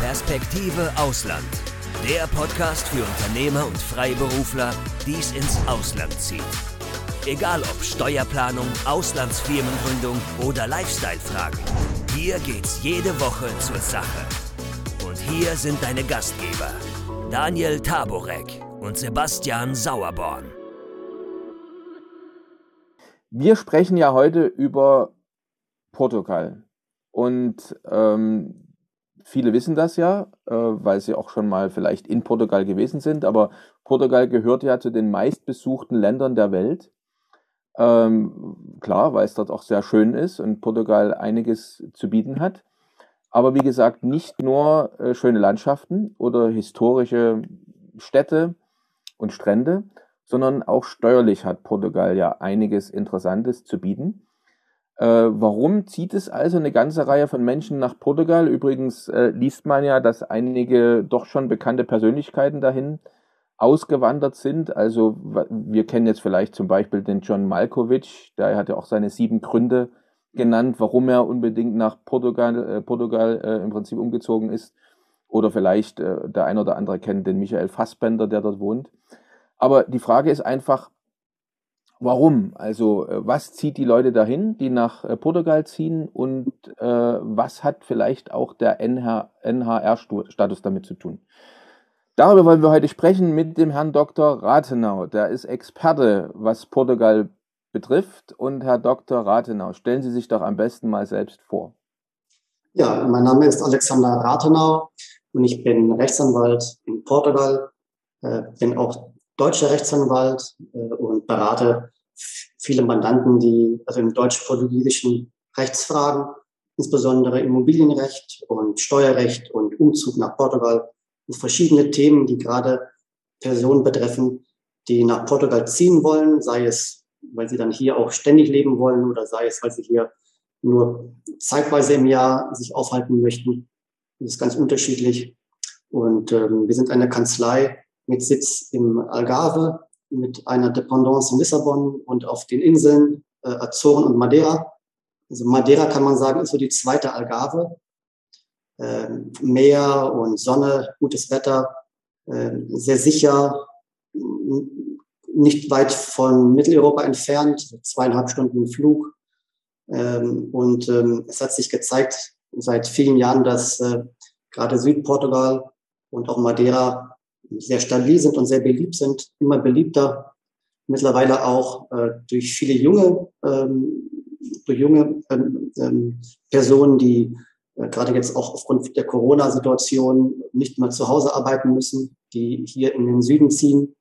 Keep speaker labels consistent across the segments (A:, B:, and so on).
A: Perspektive Ausland. Der Podcast für Unternehmer und Freiberufler, die es ins Ausland zieht. Egal ob Steuerplanung, Auslandsfirmengründung oder Lifestyle-Fragen. Hier geht's jede Woche zur Sache. Und hier sind deine Gastgeber, Daniel Taborek und Sebastian Sauerborn.
B: Wir sprechen ja heute über Portugal. Und ähm, viele wissen das ja, äh, weil sie auch schon mal vielleicht in Portugal gewesen sind. Aber Portugal gehört ja zu den meistbesuchten Ländern der Welt. Ähm, klar, weil es dort auch sehr schön ist und Portugal einiges zu bieten hat. Aber wie gesagt, nicht nur äh, schöne Landschaften oder historische Städte und Strände, sondern auch steuerlich hat Portugal ja einiges Interessantes zu bieten. Äh, warum zieht es also eine ganze Reihe von Menschen nach Portugal? Übrigens äh, liest man ja, dass einige doch schon bekannte Persönlichkeiten dahin ausgewandert sind. Also wir kennen jetzt vielleicht zum Beispiel den John Malkovich, der hat ja auch seine sieben Gründe genannt, warum er unbedingt nach Portugal, äh, Portugal äh, im Prinzip umgezogen ist. Oder vielleicht äh, der ein oder andere kennt den Michael Fassbender, der dort wohnt. Aber die Frage ist einfach, warum? Also äh, was zieht die Leute dahin, die nach äh, Portugal ziehen und äh, was hat vielleicht auch der NHR-Status damit zu tun? Darüber wollen wir heute sprechen mit dem Herrn Dr. Rathenau. Der ist Experte, was Portugal betrifft. Und Herr Dr. Rathenau, stellen Sie sich doch am besten mal selbst vor.
C: Ja, mein Name ist Alexander Rathenau und ich bin Rechtsanwalt in Portugal, äh, bin auch deutscher Rechtsanwalt äh, und berate viele Mandanten, die also im deutsch-portugiesischen Rechtsfragen, insbesondere Immobilienrecht und Steuerrecht und Umzug nach Portugal und verschiedene Themen, die gerade Personen betreffen, die nach Portugal ziehen wollen, sei es, weil sie dann hier auch ständig leben wollen oder sei es, weil sie hier nur zeitweise im Jahr sich aufhalten möchten. Das ist ganz unterschiedlich. Und ähm, wir sind eine Kanzlei mit Sitz im Algarve, mit einer Dependance in Lissabon und auf den Inseln äh, Azoren und Madeira. Also Madeira kann man sagen, ist so die zweite Algarve äh, Meer und Sonne, gutes Wetter, äh, sehr sicher, nicht weit von Mitteleuropa entfernt, zweieinhalb Stunden Flug. Ähm, und ähm, es hat sich gezeigt seit vielen Jahren, dass äh, gerade Südportugal und auch Madeira sehr stabil sind und sehr beliebt sind, immer beliebter. Mittlerweile auch äh, durch viele junge, ähm, durch junge ähm, ähm, Personen, die äh, gerade jetzt auch aufgrund der Corona-Situation nicht mehr zu Hause arbeiten müssen, die hier in den Süden ziehen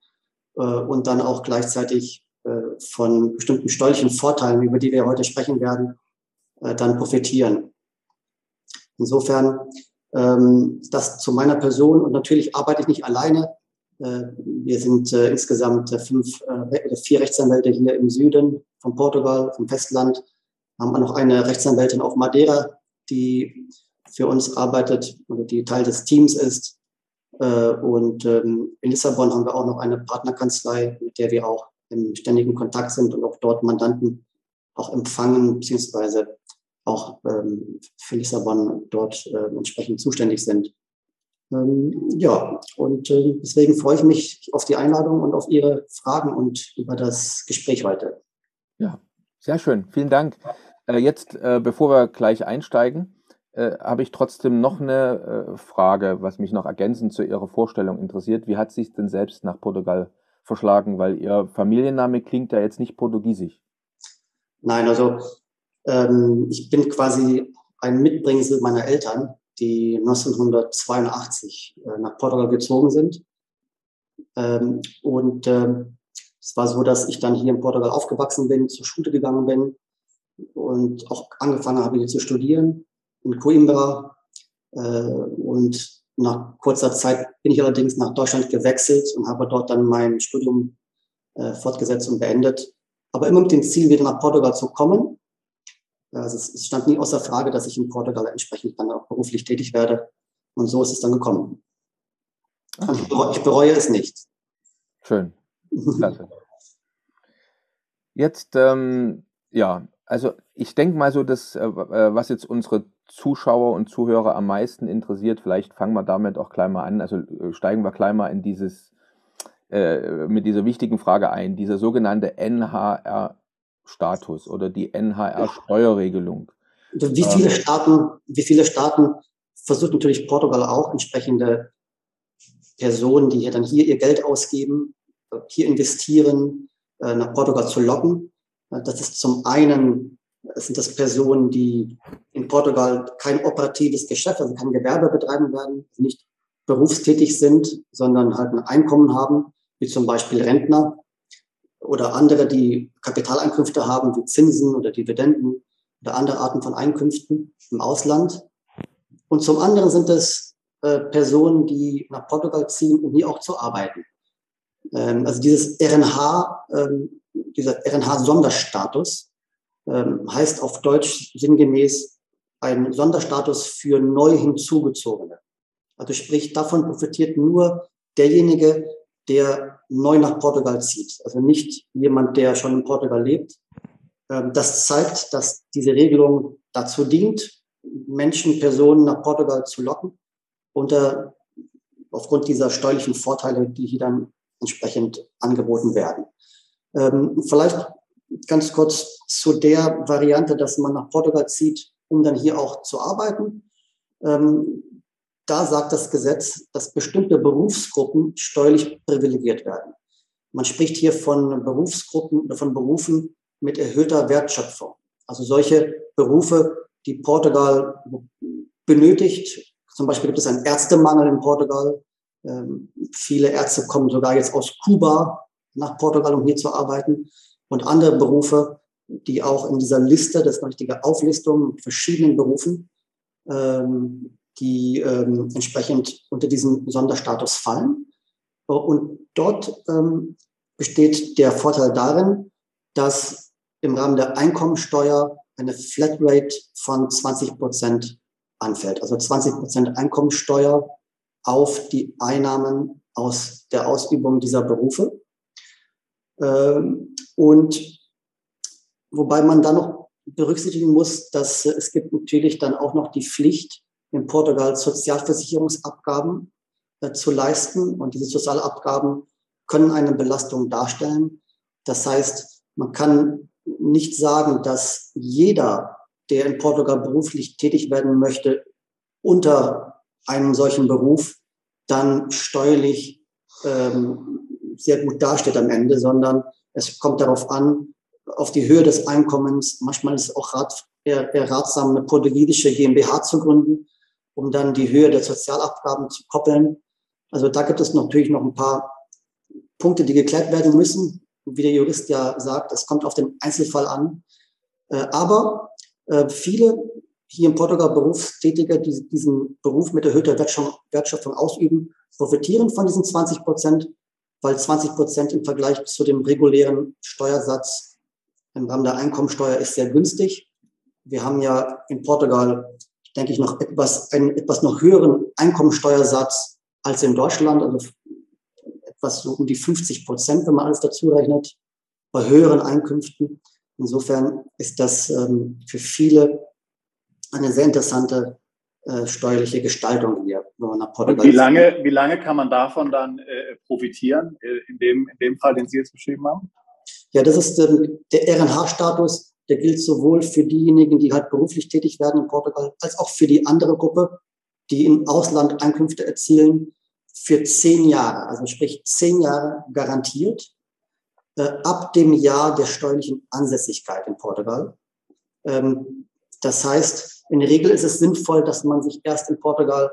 C: äh, und dann auch gleichzeitig äh, von bestimmten steuerlichen Vorteilen, über die wir heute sprechen werden, dann profitieren. Insofern ähm, das zu meiner Person und natürlich arbeite ich nicht alleine. Wir sind insgesamt fünf oder vier Rechtsanwälte hier im Süden von Portugal, vom Festland. Haben wir noch eine Rechtsanwältin auf Madeira, die für uns arbeitet oder die Teil des Teams ist. Äh, und ähm, in Lissabon haben wir auch noch eine Partnerkanzlei, mit der wir auch im ständigen Kontakt sind und auch dort Mandanten auch empfangen, beziehungsweise auch ähm, für Lissabon dort äh, entsprechend zuständig sind. Ähm, ja, und äh, deswegen freue ich mich auf die Einladung und auf Ihre Fragen und über das Gespräch heute.
B: Ja, sehr schön. Vielen Dank. Äh, jetzt, äh, bevor wir gleich einsteigen, äh, habe ich trotzdem noch eine Frage, was mich noch ergänzend zu Ihrer Vorstellung interessiert. Wie hat sich denn selbst nach Portugal verschlagen? Weil Ihr Familienname klingt ja jetzt nicht portugiesisch.
C: Nein, also ähm, ich bin quasi ein Mitbringsel meiner Eltern, die 1982 äh, nach Portugal gezogen sind. Ähm, und ähm, es war so, dass ich dann hier in Portugal aufgewachsen bin, zur Schule gegangen bin und auch angefangen habe hier zu studieren in Coimbra. Äh, und nach kurzer Zeit bin ich allerdings nach Deutschland gewechselt und habe dort dann mein Studium äh, fortgesetzt und beendet. Aber immer mit dem Ziel, wieder nach Portugal zu kommen. Also es, stand nie außer Frage, dass ich in Portugal entsprechend dann auch beruflich tätig werde. Und so ist es dann gekommen. Und ich bereue, ich bereue es nicht.
B: Schön. Klasse. Jetzt, ähm, ja, also ich denke mal so, dass, äh, äh, was jetzt unsere Zuschauer und Zuhörer am meisten interessiert, vielleicht fangen wir damit auch gleich mal an, also äh, steigen wir gleich mal in dieses, äh, mit dieser wichtigen Frage ein, dieser sogenannte NHR-Status oder die NHR-Steuerregelung.
C: Wie viele ähm, Staaten, wie viele Staaten versucht natürlich Portugal auch entsprechende Personen, die hier dann hier ihr Geld ausgeben, hier investieren, äh, nach Portugal zu locken. Das ist zum einen, sind das Personen, die in Portugal kein operatives Geschäft, also kein Gewerbe betreiben werden, nicht berufstätig sind, sondern halt ein Einkommen haben, wie zum Beispiel Rentner oder andere, die Kapitaleinkünfte haben, wie Zinsen oder Dividenden oder andere Arten von Einkünften im Ausland. Und zum anderen sind es äh, Personen, die nach Portugal ziehen, um hier auch zu arbeiten. Ähm, also dieses RNH, ähm, dieser RNH-Sonderstatus ähm, heißt auf Deutsch sinngemäß ein Sonderstatus für neu hinzugezogene. Also sprich, davon profitiert nur derjenige, der neu nach Portugal zieht. Also nicht jemand, der schon in Portugal lebt. Ähm, das zeigt, dass diese Regelung dazu dient, Menschen, Personen nach Portugal zu locken, unter, aufgrund dieser steuerlichen Vorteile, die hier dann entsprechend angeboten werden. Ähm, vielleicht ganz kurz zu der Variante, dass man nach Portugal zieht, um dann hier auch zu arbeiten. Da sagt das Gesetz, dass bestimmte Berufsgruppen steuerlich privilegiert werden. Man spricht hier von Berufsgruppen oder von Berufen mit erhöhter Wertschöpfung. Also solche Berufe, die Portugal benötigt. Zum Beispiel gibt es einen Ärztemangel in Portugal. Ähm, viele Ärzte kommen sogar jetzt aus Kuba nach Portugal, um hier zu arbeiten. Und andere Berufe, die auch in dieser Liste, das ist eine richtige Auflistung verschiedenen Berufen, ähm, die ähm, entsprechend unter diesen Sonderstatus fallen. Und dort ähm, besteht der Vorteil darin, dass im Rahmen der Einkommensteuer eine Flatrate von 20 Prozent anfällt. Also 20 Prozent Einkommensteuer auf die Einnahmen aus der Ausübung dieser Berufe. Ähm, und wobei man dann noch berücksichtigen muss, dass es gibt natürlich dann auch noch die Pflicht, in Portugal Sozialversicherungsabgaben äh, zu leisten. Und diese Sozialabgaben können eine Belastung darstellen. Das heißt, man kann nicht sagen, dass jeder, der in Portugal beruflich tätig werden möchte, unter einem solchen Beruf dann steuerlich ähm, sehr gut dasteht am Ende, sondern es kommt darauf an, auf die Höhe des Einkommens. Manchmal ist es auch rat, eher, eher ratsam, eine portugiesische GmbH zu gründen, um dann die Höhe der Sozialabgaben zu koppeln. Also da gibt es natürlich noch ein paar Punkte, die geklärt werden müssen wie der Jurist ja sagt, es kommt auf den Einzelfall an. Äh, aber äh, viele hier in Portugal Berufstätige, die diesen Beruf mit erhöhter Wertschöpfung ausüben, profitieren von diesen 20 Prozent, weil 20 Prozent im Vergleich zu dem regulären Steuersatz im Rahmen der Einkommensteuer ist sehr günstig. Wir haben ja in Portugal, denke ich, noch etwas, einen etwas noch höheren Einkommensteuersatz als in Deutschland. Also etwas so um die 50 Prozent, wenn man alles dazu rechnet, bei höheren Einkünften. Insofern ist das ähm, für viele eine sehr interessante äh, steuerliche Gestaltung hier,
D: wenn man nach Portugal wie lange, wie lange kann man davon dann äh, profitieren, äh, in, dem, in dem Fall, den Sie jetzt beschrieben haben?
C: Ja, das ist ähm, der RNH-Status, der gilt sowohl für diejenigen, die halt beruflich tätig werden in Portugal, als auch für die andere Gruppe, die im Ausland Einkünfte erzielen für zehn Jahre, also sprich zehn Jahre garantiert, äh, ab dem Jahr der steuerlichen Ansässigkeit in Portugal. Ähm, das heißt, in der Regel ist es sinnvoll, dass man sich erst in Portugal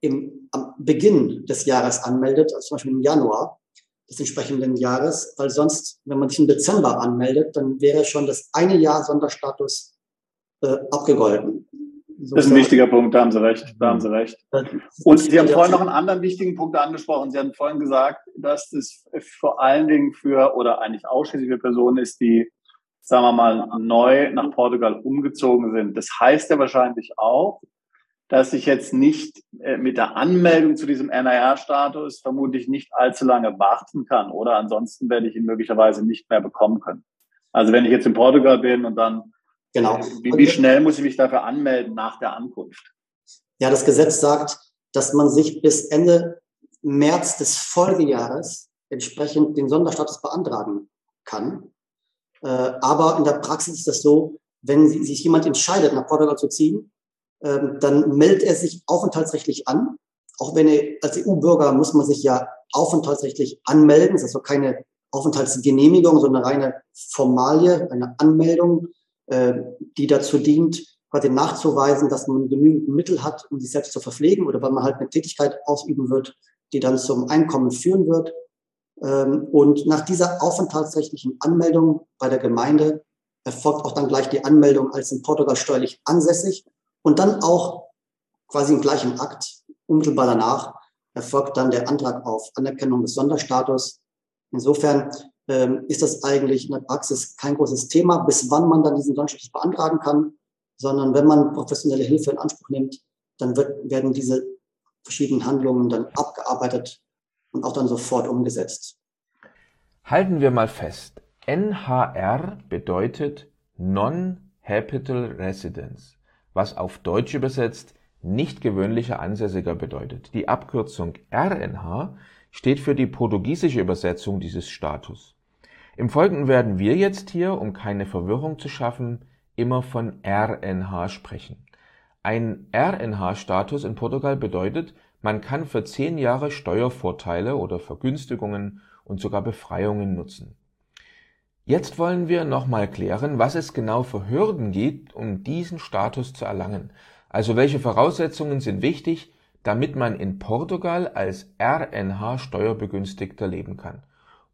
C: im, am Beginn des Jahres anmeldet, also zum Beispiel im Januar des entsprechenden Jahres, weil sonst, wenn man sich im Dezember anmeldet, dann wäre schon das eine Jahr Sonderstatus äh, abgegolten.
D: Das ist ein wichtiger Punkt, da haben Sie recht, da haben Sie recht. Und Sie haben vorhin noch einen anderen wichtigen Punkt angesprochen. Sie haben vorhin gesagt, dass das vor allen Dingen für oder eigentlich ausschließlich für Personen ist, die, sagen wir mal, neu nach Portugal umgezogen sind. Das heißt ja wahrscheinlich auch, dass ich jetzt nicht äh, mit der Anmeldung zu diesem NIR-Status vermutlich nicht allzu lange warten kann, oder? Ansonsten werde ich ihn möglicherweise nicht mehr bekommen können. Also wenn ich jetzt in Portugal bin und dann Genau. Wie, wie schnell muss ich mich dafür anmelden nach der Ankunft?
C: Ja, das Gesetz sagt, dass man sich bis Ende März des Folgejahres entsprechend den Sonderstatus beantragen kann. Äh, aber in der Praxis ist das so, wenn sich jemand entscheidet, nach Portugal zu ziehen, ähm, dann meldet er sich aufenthaltsrechtlich an. Auch wenn er als EU-Bürger muss man sich ja aufenthaltsrechtlich anmelden. Das ist also keine Aufenthaltsgenehmigung, sondern eine reine Formalie, eine Anmeldung, äh, die dazu dient, quasi nachzuweisen, dass man genügend Mittel hat, um sich selbst zu verpflegen oder weil man halt eine Tätigkeit ausüben wird, die dann zum Einkommen führen wird. Ähm, und nach dieser aufenthaltsrechtlichen Anmeldung bei der Gemeinde erfolgt auch dann gleich die Anmeldung als in Portugal steuerlich ansässig und dann auch quasi im gleichen Akt, unmittelbar danach, erfolgt dann der Antrag auf Anerkennung des Sonderstatus. Insofern ähm, ist das eigentlich in der Praxis kein großes Thema, bis wann man dann diesen Sonderstatus beantragen kann, sondern wenn man professionelle Hilfe in Anspruch nimmt, dann wird, werden diese verschiedenen Handlungen dann abgearbeitet und auch dann sofort umgesetzt.
B: Halten wir mal fest. NHR bedeutet Non-Capital Residence, was auf Deutsch übersetzt nicht gewöhnlicher Ansässiger bedeutet. Die Abkürzung RNH steht für die portugiesische Übersetzung dieses Status. Im Folgenden werden wir jetzt hier, um keine Verwirrung zu schaffen, immer von RNH sprechen. Ein RNH-Status in Portugal bedeutet, man kann für zehn Jahre Steuervorteile oder Vergünstigungen und sogar Befreiungen nutzen. Jetzt wollen wir nochmal klären, was es genau für Hürden gibt, um diesen Status zu erlangen. Also welche Voraussetzungen sind wichtig, damit man in Portugal als RNH Steuerbegünstigter leben kann.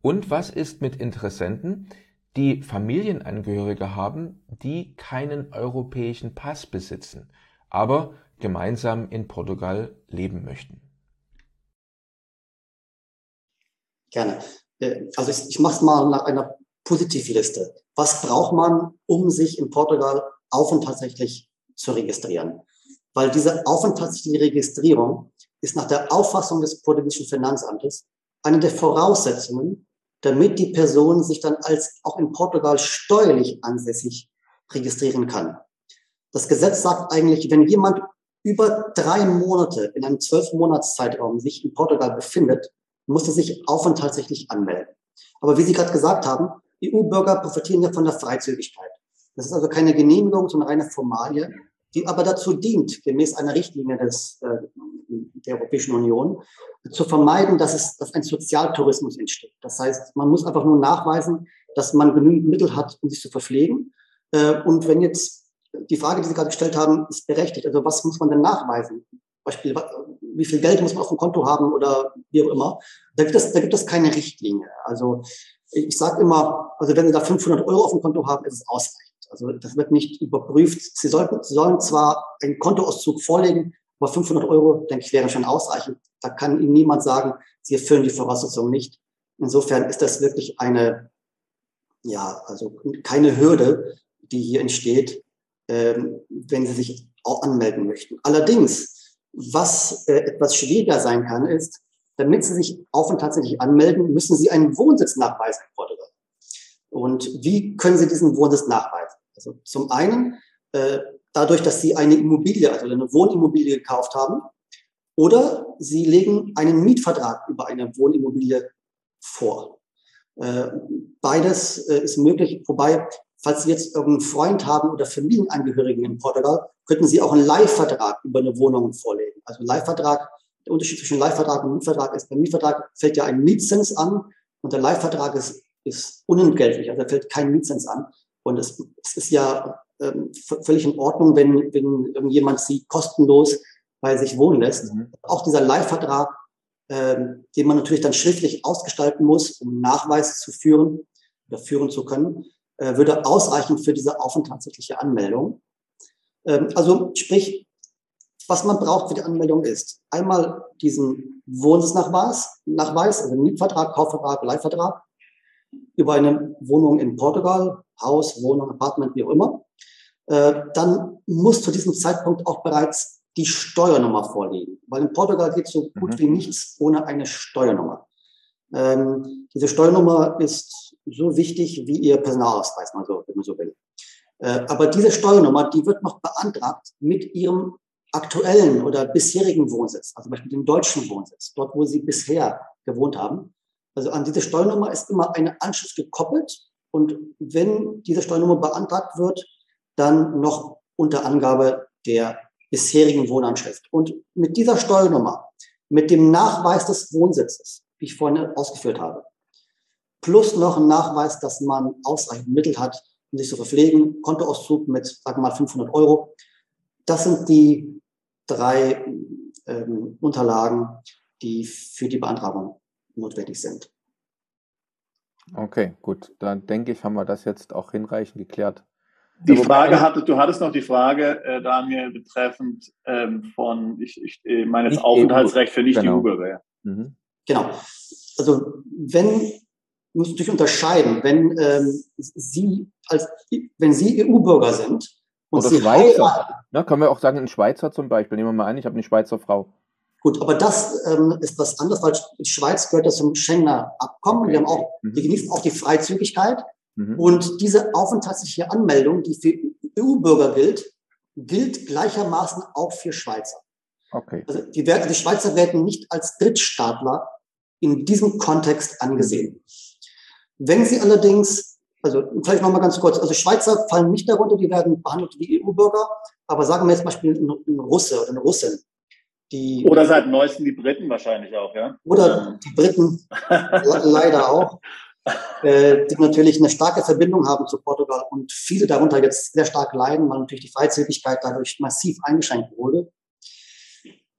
B: Und was ist mit Interessenten, die Familienangehörige haben, die keinen europäischen Pass besitzen? aber gemeinsam in Portugal leben möchten?
C: Gerne. Äh, also ich, ich mache es mal nach einer Positivliste. Was braucht man, um sich in Portugal aufenthaltsrechtlich zu registrieren? Weil diese aufenthaltsrechtliche Registrierung ist nach der Auffassung des portugiesischen Finanzamtes eine der Voraussetzungen, damit die Person sich dann als auch in Portugal steuerlich ansässig registrieren kann. Das Gesetz sagt eigentlich, wenn jemand über drei Monate in einem zwölf Monatszeitraum sich in Portugal befindet, muss er sich aufenthaltsrechtlich anmelden. Aber wie Sie gerade gesagt haben, EU-Bürger profitieren ja von der Freizügigkeit. Das ist also keine Genehmigung, sondern eine Formalie, die aber dazu dient, gemäß einer Richtlinie des, äh, der Europäischen Union, zu vermeiden, dass es dass ein Sozialtourismus entsteht. Das heißt, man muss einfach nur nachweisen, dass man genügend Mittel hat, um sich zu verpflegen. Äh, und wenn jetzt die Frage, die Sie gerade gestellt haben, ist berechtigt. Also was muss man denn nachweisen? Beispiel, wie viel Geld muss man auf dem Konto haben oder wie auch immer. Da gibt es, da gibt es keine Richtlinie. Also ich sage immer, also wenn Sie da 500 Euro auf dem Konto haben, ist es ausreichend. Also das wird nicht überprüft. Sie sollten, Sie sollen zwar einen Kontoauszug vorlegen, aber 500 Euro, denke ich, wären schon ausreichend. Da kann Ihnen niemand sagen, Sie erfüllen die Voraussetzungen nicht. Insofern ist das wirklich eine, ja, also keine Hürde, die hier entsteht, ähm, wenn sie sich auch anmelden möchten. Allerdings, was äh, etwas schwieriger sein kann, ist, damit sie sich aufenthaltsrechtlich anmelden, müssen sie einen Wohnsitz nachweisen in Portugal. Und wie können sie diesen Wohnsitz nachweisen? Also zum einen äh, dadurch, dass sie eine Immobilie, also eine Wohnimmobilie gekauft haben, oder sie legen einen Mietvertrag über eine Wohnimmobilie vor. Äh, beides äh, ist möglich, wobei Falls Sie jetzt irgendeinen Freund haben oder Familienangehörigen in Portugal, könnten Sie auch einen Leihvertrag über eine Wohnung vorlegen. Also Leihvertrag, der Unterschied zwischen Leihvertrag und Mietvertrag ist, beim Mietvertrag fällt ja ein Mietzins an und der Leihvertrag ist, ist unentgeltlich, also da fällt kein Mietzins an. Und es, es ist ja ähm, völlig in Ordnung, wenn, wenn irgendjemand Sie kostenlos bei sich wohnen lässt. Mhm. Auch dieser Leihvertrag, ähm, den man natürlich dann schriftlich ausgestalten muss, um Nachweis zu führen oder führen zu können, äh, würde ausreichen für diese aufenthaltsrechtliche Anmeldung. Ähm, also sprich, was man braucht für die Anmeldung ist einmal diesen Wohnsitznachweis, Nachweis, also Mietvertrag, Kaufvertrag, Leihvertrag über eine Wohnung in Portugal, Haus, Wohnung, Apartment, wie auch immer. Äh, dann muss zu diesem Zeitpunkt auch bereits die Steuernummer vorliegen, weil in Portugal geht so gut mhm. wie nichts ohne eine Steuernummer. Ähm, diese Steuernummer ist so wichtig wie ihr Personalausweis, mal so, wenn man so will. Äh, aber diese Steuernummer, die wird noch beantragt mit ihrem aktuellen oder bisherigen Wohnsitz, also zum Beispiel dem deutschen Wohnsitz, dort, wo sie bisher gewohnt haben. Also an diese Steuernummer ist immer eine Anschrift gekoppelt und wenn diese Steuernummer beantragt wird, dann noch unter Angabe der bisherigen Wohnanschrift. Und mit dieser Steuernummer, mit dem Nachweis des Wohnsitzes, wie ich vorhin ausgeführt habe, plus noch ein Nachweis, dass man ausreichend Mittel hat, um sich zu verpflegen, Kontoauszug mit, sagen wir mal, 500 Euro. Das sind die drei ähm, Unterlagen, die für die Beantragung notwendig sind.
B: Okay, gut. Dann denke ich, haben wir das jetzt auch hinreichend geklärt.
D: Die Frage hatte, du hattest noch die Frage, äh, Daniel, betreffend ähm, von, ich, ich äh, meine jetzt Aufenthaltsrecht für Nicht-EU-Bürger. Genau.
C: Mhm. genau. Also wenn muss natürlich unterscheiden, wenn ähm, Sie als wenn Sie EU-Bürger sind
B: und Oder Schweizer. Ja, können wir auch sagen, ein Schweizer zum Beispiel. Nehmen wir mal an, ich habe eine Schweizer Frau.
C: Gut, aber das ähm, ist was anderes, weil die Schweiz gehört ja zum Schengener Abkommen. Okay. Die haben auch, mhm. die genießen auch die Freizügigkeit. Mhm. Und diese aufenthaltliche Anmeldung, die für EU-Bürger gilt, gilt gleichermaßen auch für Schweizer. Okay. Also die, werden, die Schweizer werden nicht als Drittstaatler in diesem Kontext angesehen. Wenn sie allerdings, also vielleicht nochmal ganz kurz, also Schweizer fallen nicht darunter, die werden behandelt wie EU-Bürger, aber sagen wir jetzt zum Beispiel ein Russe oder eine Russin,
D: die, oder seit neuestem die Briten wahrscheinlich auch, ja?
C: Oder die Briten leider auch, äh, die natürlich eine starke Verbindung haben zu Portugal und viele darunter jetzt sehr stark leiden, weil natürlich die Freizügigkeit dadurch massiv eingeschränkt wurde.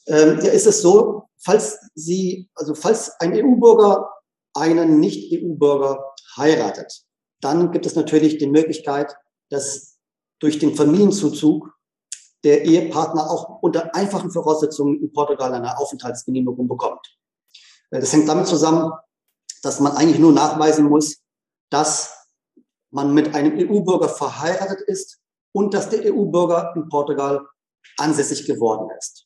C: Ähm, ja, ist es so, falls Sie, also falls ein EU-Bürger einen Nicht-EU-Bürger heiratet, dann gibt es natürlich die Möglichkeit, dass durch den Familienzuzug der Ehepartner auch unter einfachen Voraussetzungen in Portugal eine Aufenthaltsgenehmigung bekommt. Das hängt damit zusammen, dass man eigentlich nur nachweisen muss, dass man mit einem EU-Bürger verheiratet ist und dass der EU-Bürger in Portugal ansässig geworden ist.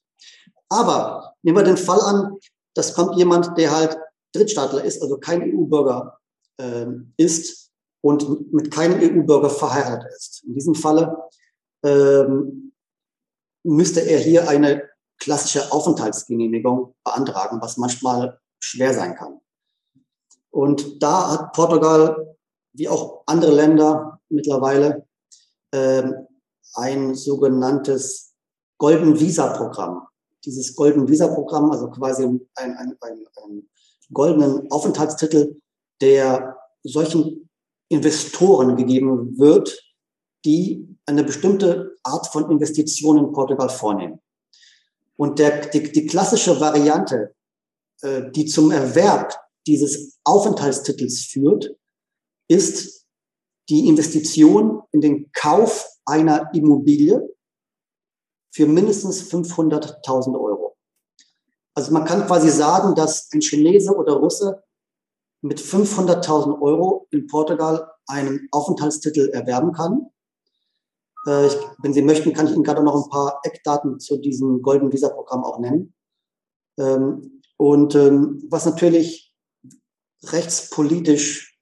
C: Aber nehmen wir den Fall an, das kommt jemand, der halt Drittstaatler ist, also kein EU-Bürger äh, ist und mit keinem EU-Bürger verheiratet ist. In diesem Falle ähm, müsste er hier eine klassische Aufenthaltsgenehmigung beantragen, was manchmal schwer sein kann. Und da hat Portugal, wie auch andere Länder mittlerweile, ähm, ein sogenanntes Golden Visa Programm. Dieses Golden Visa Programm, also quasi ein, ein, ein, ein goldenen Aufenthaltstitel, der solchen Investoren gegeben wird, die eine bestimmte Art von Investition in Portugal vornehmen. Und der, die, die klassische Variante, äh, die zum Erwerb dieses Aufenthaltstitels führt, ist die Investition in den Kauf einer Immobilie für mindestens 500.000 Euro. Also man kann quasi sagen, dass ein Chinese oder Russe mit 500.000 Euro in Portugal einen Aufenthaltstitel erwerben kann. Äh, ich, wenn Sie möchten, kann ich Ihnen gerade noch ein paar Eckdaten zu diesem Golden Visa Programm auch nennen. Ähm, und ähm, was natürlich rechtspolitisch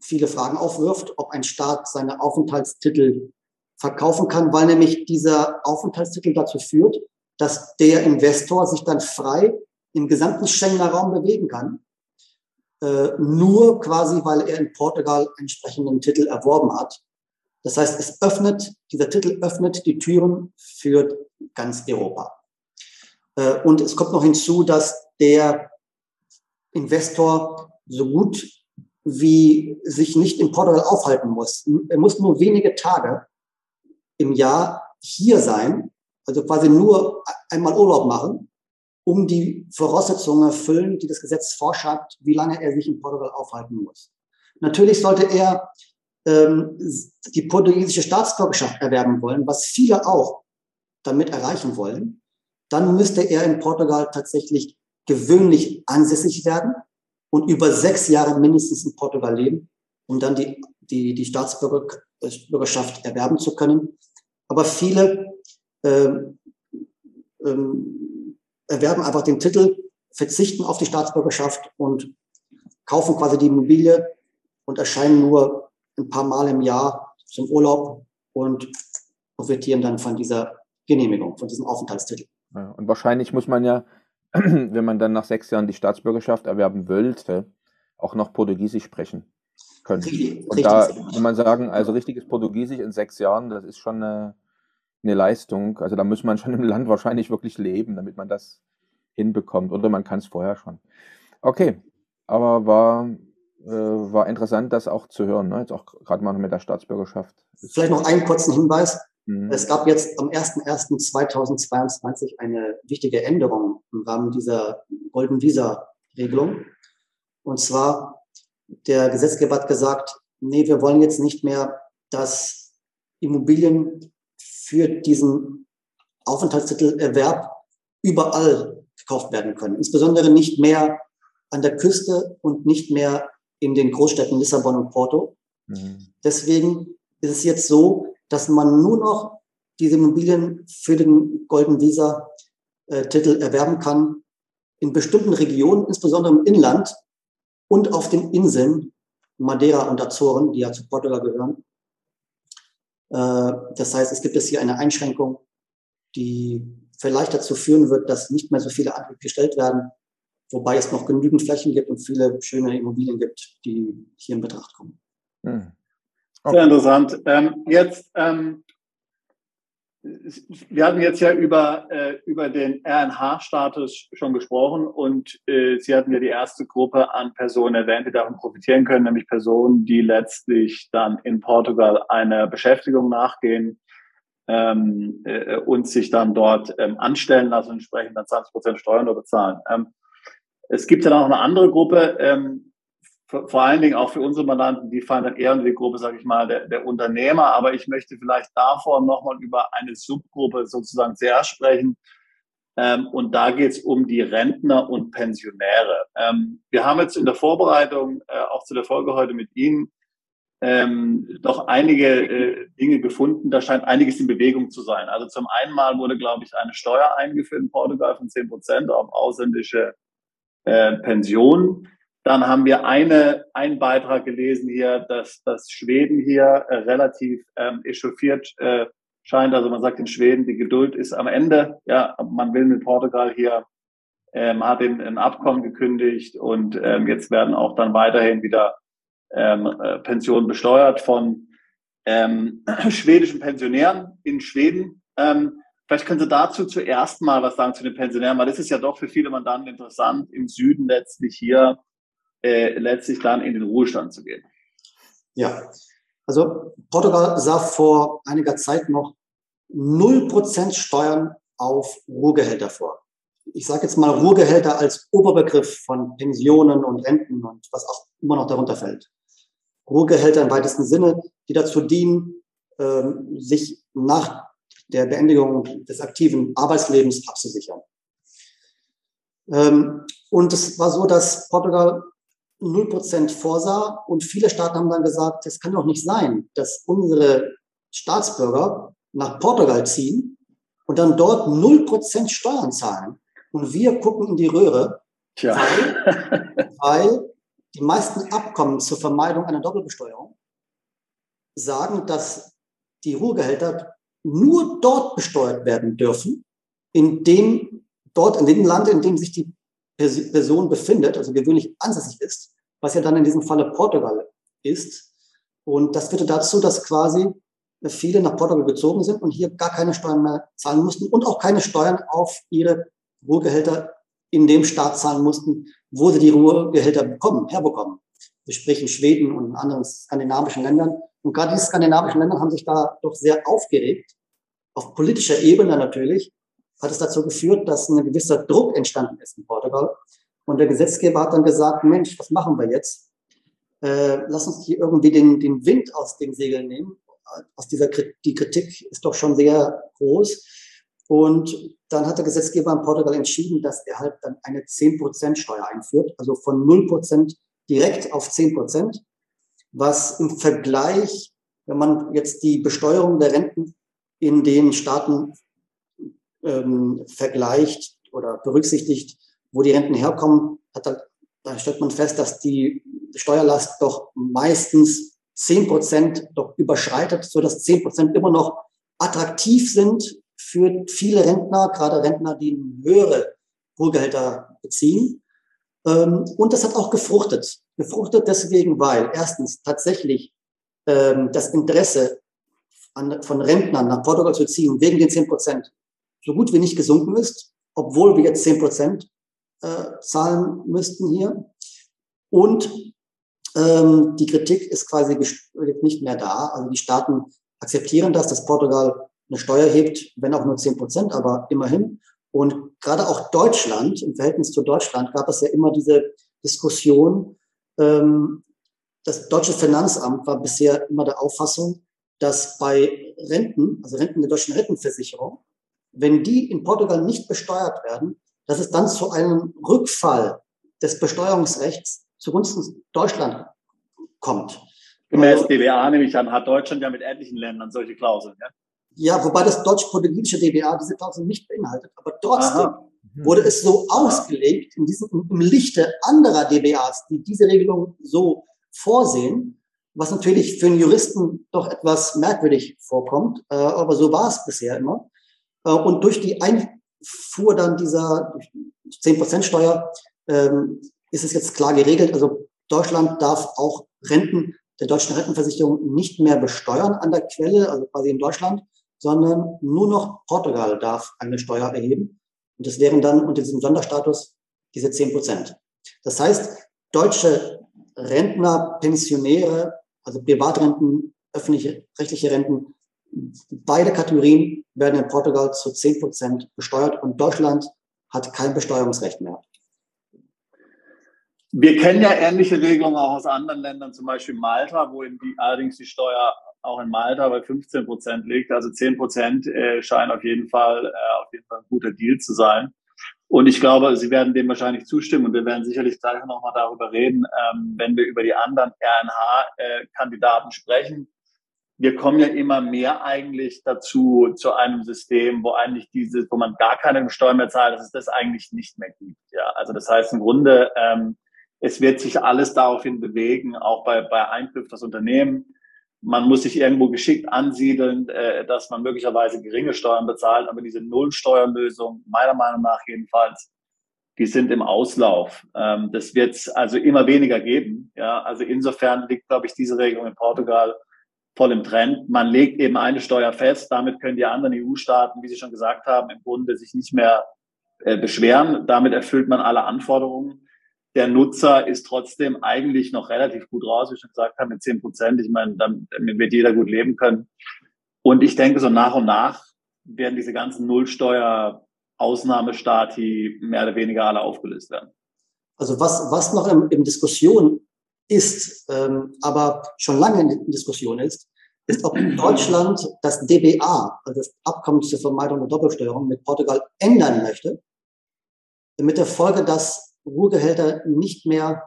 C: viele Fragen aufwirft, ob ein Staat seine Aufenthaltstitel verkaufen kann, weil nämlich dieser Aufenthaltstitel dazu führt, dass der Investor sich dann frei im gesamten Schengener Raum bewegen kann. Äh, nur quasi, weil er in Portugal entsprechenden Titel erworben hat. Das heißt, es öffnet, dieser Titel öffnet die Türen für ganz Europa. Äh, und es kommt noch hinzu, dass der Investor so gut wie sich nicht in Portugal aufhalten muss. Er muss nur wenige Tage im Jahr hier sein, also quasi nur einmal Urlaub machen, um die Voraussetzungen erfüllen, die das Gesetz vorschreibt, wie lange er sich in Portugal aufhalten muss. Natürlich sollte er ähm, die portugiesische Staatsbürgerschaft erwerben wollen, was viele auch damit erreichen wollen. Dann müsste er in Portugal tatsächlich gewöhnlich ansässig werden und über sechs Jahre mindestens in Portugal leben, um dann die, die, die Staatsbürgerschaft erwerben zu können. Aber viele ähm, ähm, erwerben einfach den Titel, verzichten auf die Staatsbürgerschaft und kaufen quasi die Immobilie und erscheinen nur ein paar Mal im Jahr zum Urlaub und profitieren dann von dieser Genehmigung, von diesem Aufenthaltstitel.
B: Ja, und wahrscheinlich muss man ja, wenn man dann nach sechs Jahren die Staatsbürgerschaft erwerben wollte, auch noch Portugiesisch sprechen können. Richtig, und da muss man sagen, also richtiges Portugiesisch in sechs Jahren, das ist schon eine, eine Leistung. Also da muss man schon im Land wahrscheinlich wirklich leben, damit man das hinbekommt. Oder man kann es vorher schon. Okay, aber war, äh, war interessant, das auch zu hören. Ne? Jetzt auch gerade mal mit der Staatsbürgerschaft.
C: Vielleicht noch einen kurzen Hinweis. Mhm. Es gab jetzt am 01.01.2022 eine wichtige Änderung im Rahmen dieser Golden Visa-Regelung. Und zwar, der Gesetzgeber hat gesagt, nee, wir wollen jetzt nicht mehr, dass Immobilien für diesen Aufenthaltstitelerwerb überall gekauft werden können. Insbesondere nicht mehr an der Küste und nicht mehr in den Großstädten Lissabon und Porto. Mhm. Deswegen ist es jetzt so, dass man nur noch diese Immobilien für den Golden Visa äh, Titel erwerben kann in bestimmten Regionen, insbesondere im Inland und auf den Inseln Madeira und Azoren, die ja zu Portugal gehören. Äh, das heißt, es gibt jetzt hier eine Einschränkung, die vielleicht dazu führen wird, dass nicht mehr so viele Anträge gestellt werden, wobei es noch genügend Flächen gibt und viele schöne Immobilien gibt, die hier in Betracht kommen. Hm.
D: Okay. Sehr interessant. Ähm, jetzt, ähm, wir hatten jetzt ja über, äh, über den RNH-Status schon gesprochen und äh, Sie hatten ja die erste Gruppe an Personen erwähnt, die davon profitieren können, nämlich Personen, die letztlich dann in Portugal einer Beschäftigung nachgehen ähm, äh, und sich dann dort ähm, anstellen lassen entsprechend dann 20 Prozent Steuern nur bezahlen. Ähm, es gibt ja noch eine andere Gruppe, ähm, vor allen Dingen auch für unsere Mandanten, die fallen dann eher unter die Gruppe, sage ich mal, der, der Unternehmer. Aber ich möchte vielleicht davor nochmal über eine Subgruppe sozusagen sehr sprechen. Ähm, und da geht es um die Rentner und Pensionäre. Ähm, wir haben jetzt in der Vorbereitung, äh, auch zu der Folge heute mit Ihnen, ähm, doch einige äh, Dinge gefunden. Da scheint einiges in Bewegung zu sein. Also zum einen mal wurde, glaube ich, eine Steuer eingeführt in Portugal von 10 Prozent auf ausländische äh, Pensionen. Dann haben wir eine, einen Beitrag gelesen hier, dass, dass Schweden hier äh, relativ ähm, echauffiert äh, scheint. Also man sagt in Schweden, die Geduld ist am Ende. Ja, man will mit Portugal hier, ähm, hat ein, ein Abkommen gekündigt und ähm, jetzt werden auch dann weiterhin wieder ähm, äh, Pensionen besteuert von ähm, schwedischen Pensionären in Schweden. Ähm, vielleicht können Sie dazu zuerst mal was sagen zu den Pensionären, weil das ist ja doch für viele Mandanten interessant, im Süden letztlich hier äh, letztlich dann in den Ruhestand zu gehen.
C: Ja, also Portugal sah vor einiger Zeit noch 0% Steuern auf Ruhegehälter vor. Ich sage jetzt mal Ruhegehälter als Oberbegriff von Pensionen und Renten und was auch immer noch darunter fällt. Ruhegehälter im weitesten Sinne, die dazu dienen, ähm, sich nach der Beendigung des aktiven Arbeitslebens abzusichern. Ähm, und es war so, dass Portugal 0% vorsah und viele Staaten haben dann gesagt, es kann doch nicht sein, dass unsere Staatsbürger nach Portugal ziehen und dann dort 0% Steuern zahlen. Und wir gucken in die Röhre, Tja. Weil, weil die meisten Abkommen zur Vermeidung einer Doppelbesteuerung sagen, dass die Ruhegehälter nur dort besteuert werden dürfen, in dem, dort in dem Land, in dem sich die Person befindet, also gewöhnlich ansässig ist, was ja dann in diesem Falle Portugal ist. Und das führte dazu, dass quasi viele nach Portugal gezogen sind und hier gar keine Steuern mehr zahlen mussten und auch keine Steuern auf ihre Ruhegehälter in dem Staat zahlen mussten, wo sie die Ruhegehälter bekommen, herbekommen. Wir sprechen Schweden und anderen skandinavischen Ländern. Und gerade diese skandinavischen Länder haben sich da doch sehr aufgeregt. Auf politischer Ebene natürlich hat es dazu geführt, dass ein gewisser Druck entstanden ist in Portugal. Und der Gesetzgeber hat dann gesagt, Mensch, was machen wir jetzt? Äh, lass uns hier irgendwie den, den Wind aus den Segeln nehmen. Aus dieser die Kritik ist doch schon sehr groß. Und dann hat der Gesetzgeber in Portugal entschieden, dass er halt dann eine 10% Steuer einführt, also von 0% direkt auf 10%, was im Vergleich, wenn man jetzt die Besteuerung der Renten in den Staaten ähm, vergleicht oder berücksichtigt, wo die Renten herkommen, hat da, da stellt man fest, dass die Steuerlast doch meistens 10 Prozent doch überschreitet, so dass 10 Prozent immer noch attraktiv sind für viele Rentner, gerade Rentner, die höhere Ruhegehälter beziehen. Ähm, und das hat auch gefruchtet. Gefruchtet deswegen, weil erstens tatsächlich ähm, das Interesse von Rentnern nach Portugal zu ziehen, wegen den 10 Prozent, so gut wie nicht gesunken ist, obwohl wir jetzt 10 Prozent äh, zahlen müssten hier. Und ähm, die Kritik ist quasi nicht mehr da. Also die Staaten akzeptieren das, dass Portugal eine Steuer hebt, wenn auch nur 10 Prozent, aber immerhin. Und gerade auch Deutschland, im Verhältnis zu Deutschland, gab es ja immer diese Diskussion. Ähm, das deutsche Finanzamt war bisher immer der Auffassung, dass bei Renten, also Renten der deutschen Rentenversicherung, wenn die in Portugal nicht besteuert werden, dass es dann zu einem Rückfall des Besteuerungsrechts zugunsten Deutschland kommt.
D: Gemäß DWA nehme ich an, hat Deutschland ja mit etlichen Ländern solche Klauseln. Ja,
C: ja wobei das deutsch-portugiesische DWA diese Klausel nicht beinhaltet. Aber trotzdem Aha. wurde es so ausgelegt, in diesem, im Lichte anderer DBAs, die diese Regelung so vorsehen, was natürlich für einen Juristen doch etwas merkwürdig vorkommt, äh, aber so war es bisher immer. Äh, und durch die Einfuhr dann dieser 10% Steuer ähm, ist es jetzt klar geregelt. Also Deutschland darf auch Renten der deutschen Rentenversicherung nicht mehr besteuern an der Quelle, also quasi in Deutschland, sondern nur noch Portugal darf eine Steuer erheben. Und das wären dann unter diesem Sonderstatus diese 10 Prozent. Das heißt, deutsche Rentner, Pensionäre, also Privatrenten, öffentliche, rechtliche Renten, beide Kategorien werden in Portugal zu 10 Prozent besteuert und Deutschland hat kein Besteuerungsrecht mehr.
D: Wir kennen ja ähnliche Regelungen auch aus anderen Ländern, zum Beispiel Malta, wo die, allerdings die Steuer auch in Malta bei 15 Prozent liegt. Also 10 Prozent äh, scheint auf jeden Fall äh, auf jeden Fall ein guter Deal zu sein. Und ich glaube, Sie werden dem wahrscheinlich zustimmen und wir werden sicherlich gleich nochmal darüber reden, ähm, wenn wir über die anderen RNH-Kandidaten äh, sprechen. Wir kommen ja immer mehr eigentlich dazu, zu einem System, wo eigentlich diese, wo man gar keine Steuern mehr zahlt, dass es das eigentlich nicht mehr gibt. Ja, also das heißt im Grunde, ähm, es wird sich alles daraufhin bewegen, auch bei, bei Eingriff das Unternehmen. Man muss sich irgendwo geschickt ansiedeln, äh, dass man möglicherweise geringe Steuern bezahlt, aber diese Nullsteuerlösung, meiner Meinung nach jedenfalls, die sind im Auslauf. Ähm, das wird also immer weniger geben. Ja, also insofern liegt, glaube ich, diese Regelung in Portugal voll im Trend. Man legt eben eine Steuer fest, damit können die anderen EU-Staaten, wie Sie schon gesagt haben, im Grunde sich nicht mehr äh, beschweren. Damit erfüllt man alle Anforderungen der Nutzer ist trotzdem eigentlich noch relativ gut raus, wie ich schon gesagt habe, mit 10 Prozent. Ich meine, damit wird jeder gut leben können. Und ich denke, so nach und nach werden diese ganzen Nullsteuer-Ausnahmestati mehr oder weniger alle aufgelöst werden.
C: Also was, was noch in, in Diskussion ist, ähm, aber schon lange in Diskussion ist, ist, ob Deutschland das DBA, also das Abkommen zur Vermeidung der Doppelsteuerung mit Portugal ändern möchte, mit der Folge, dass Ruhegehälter nicht mehr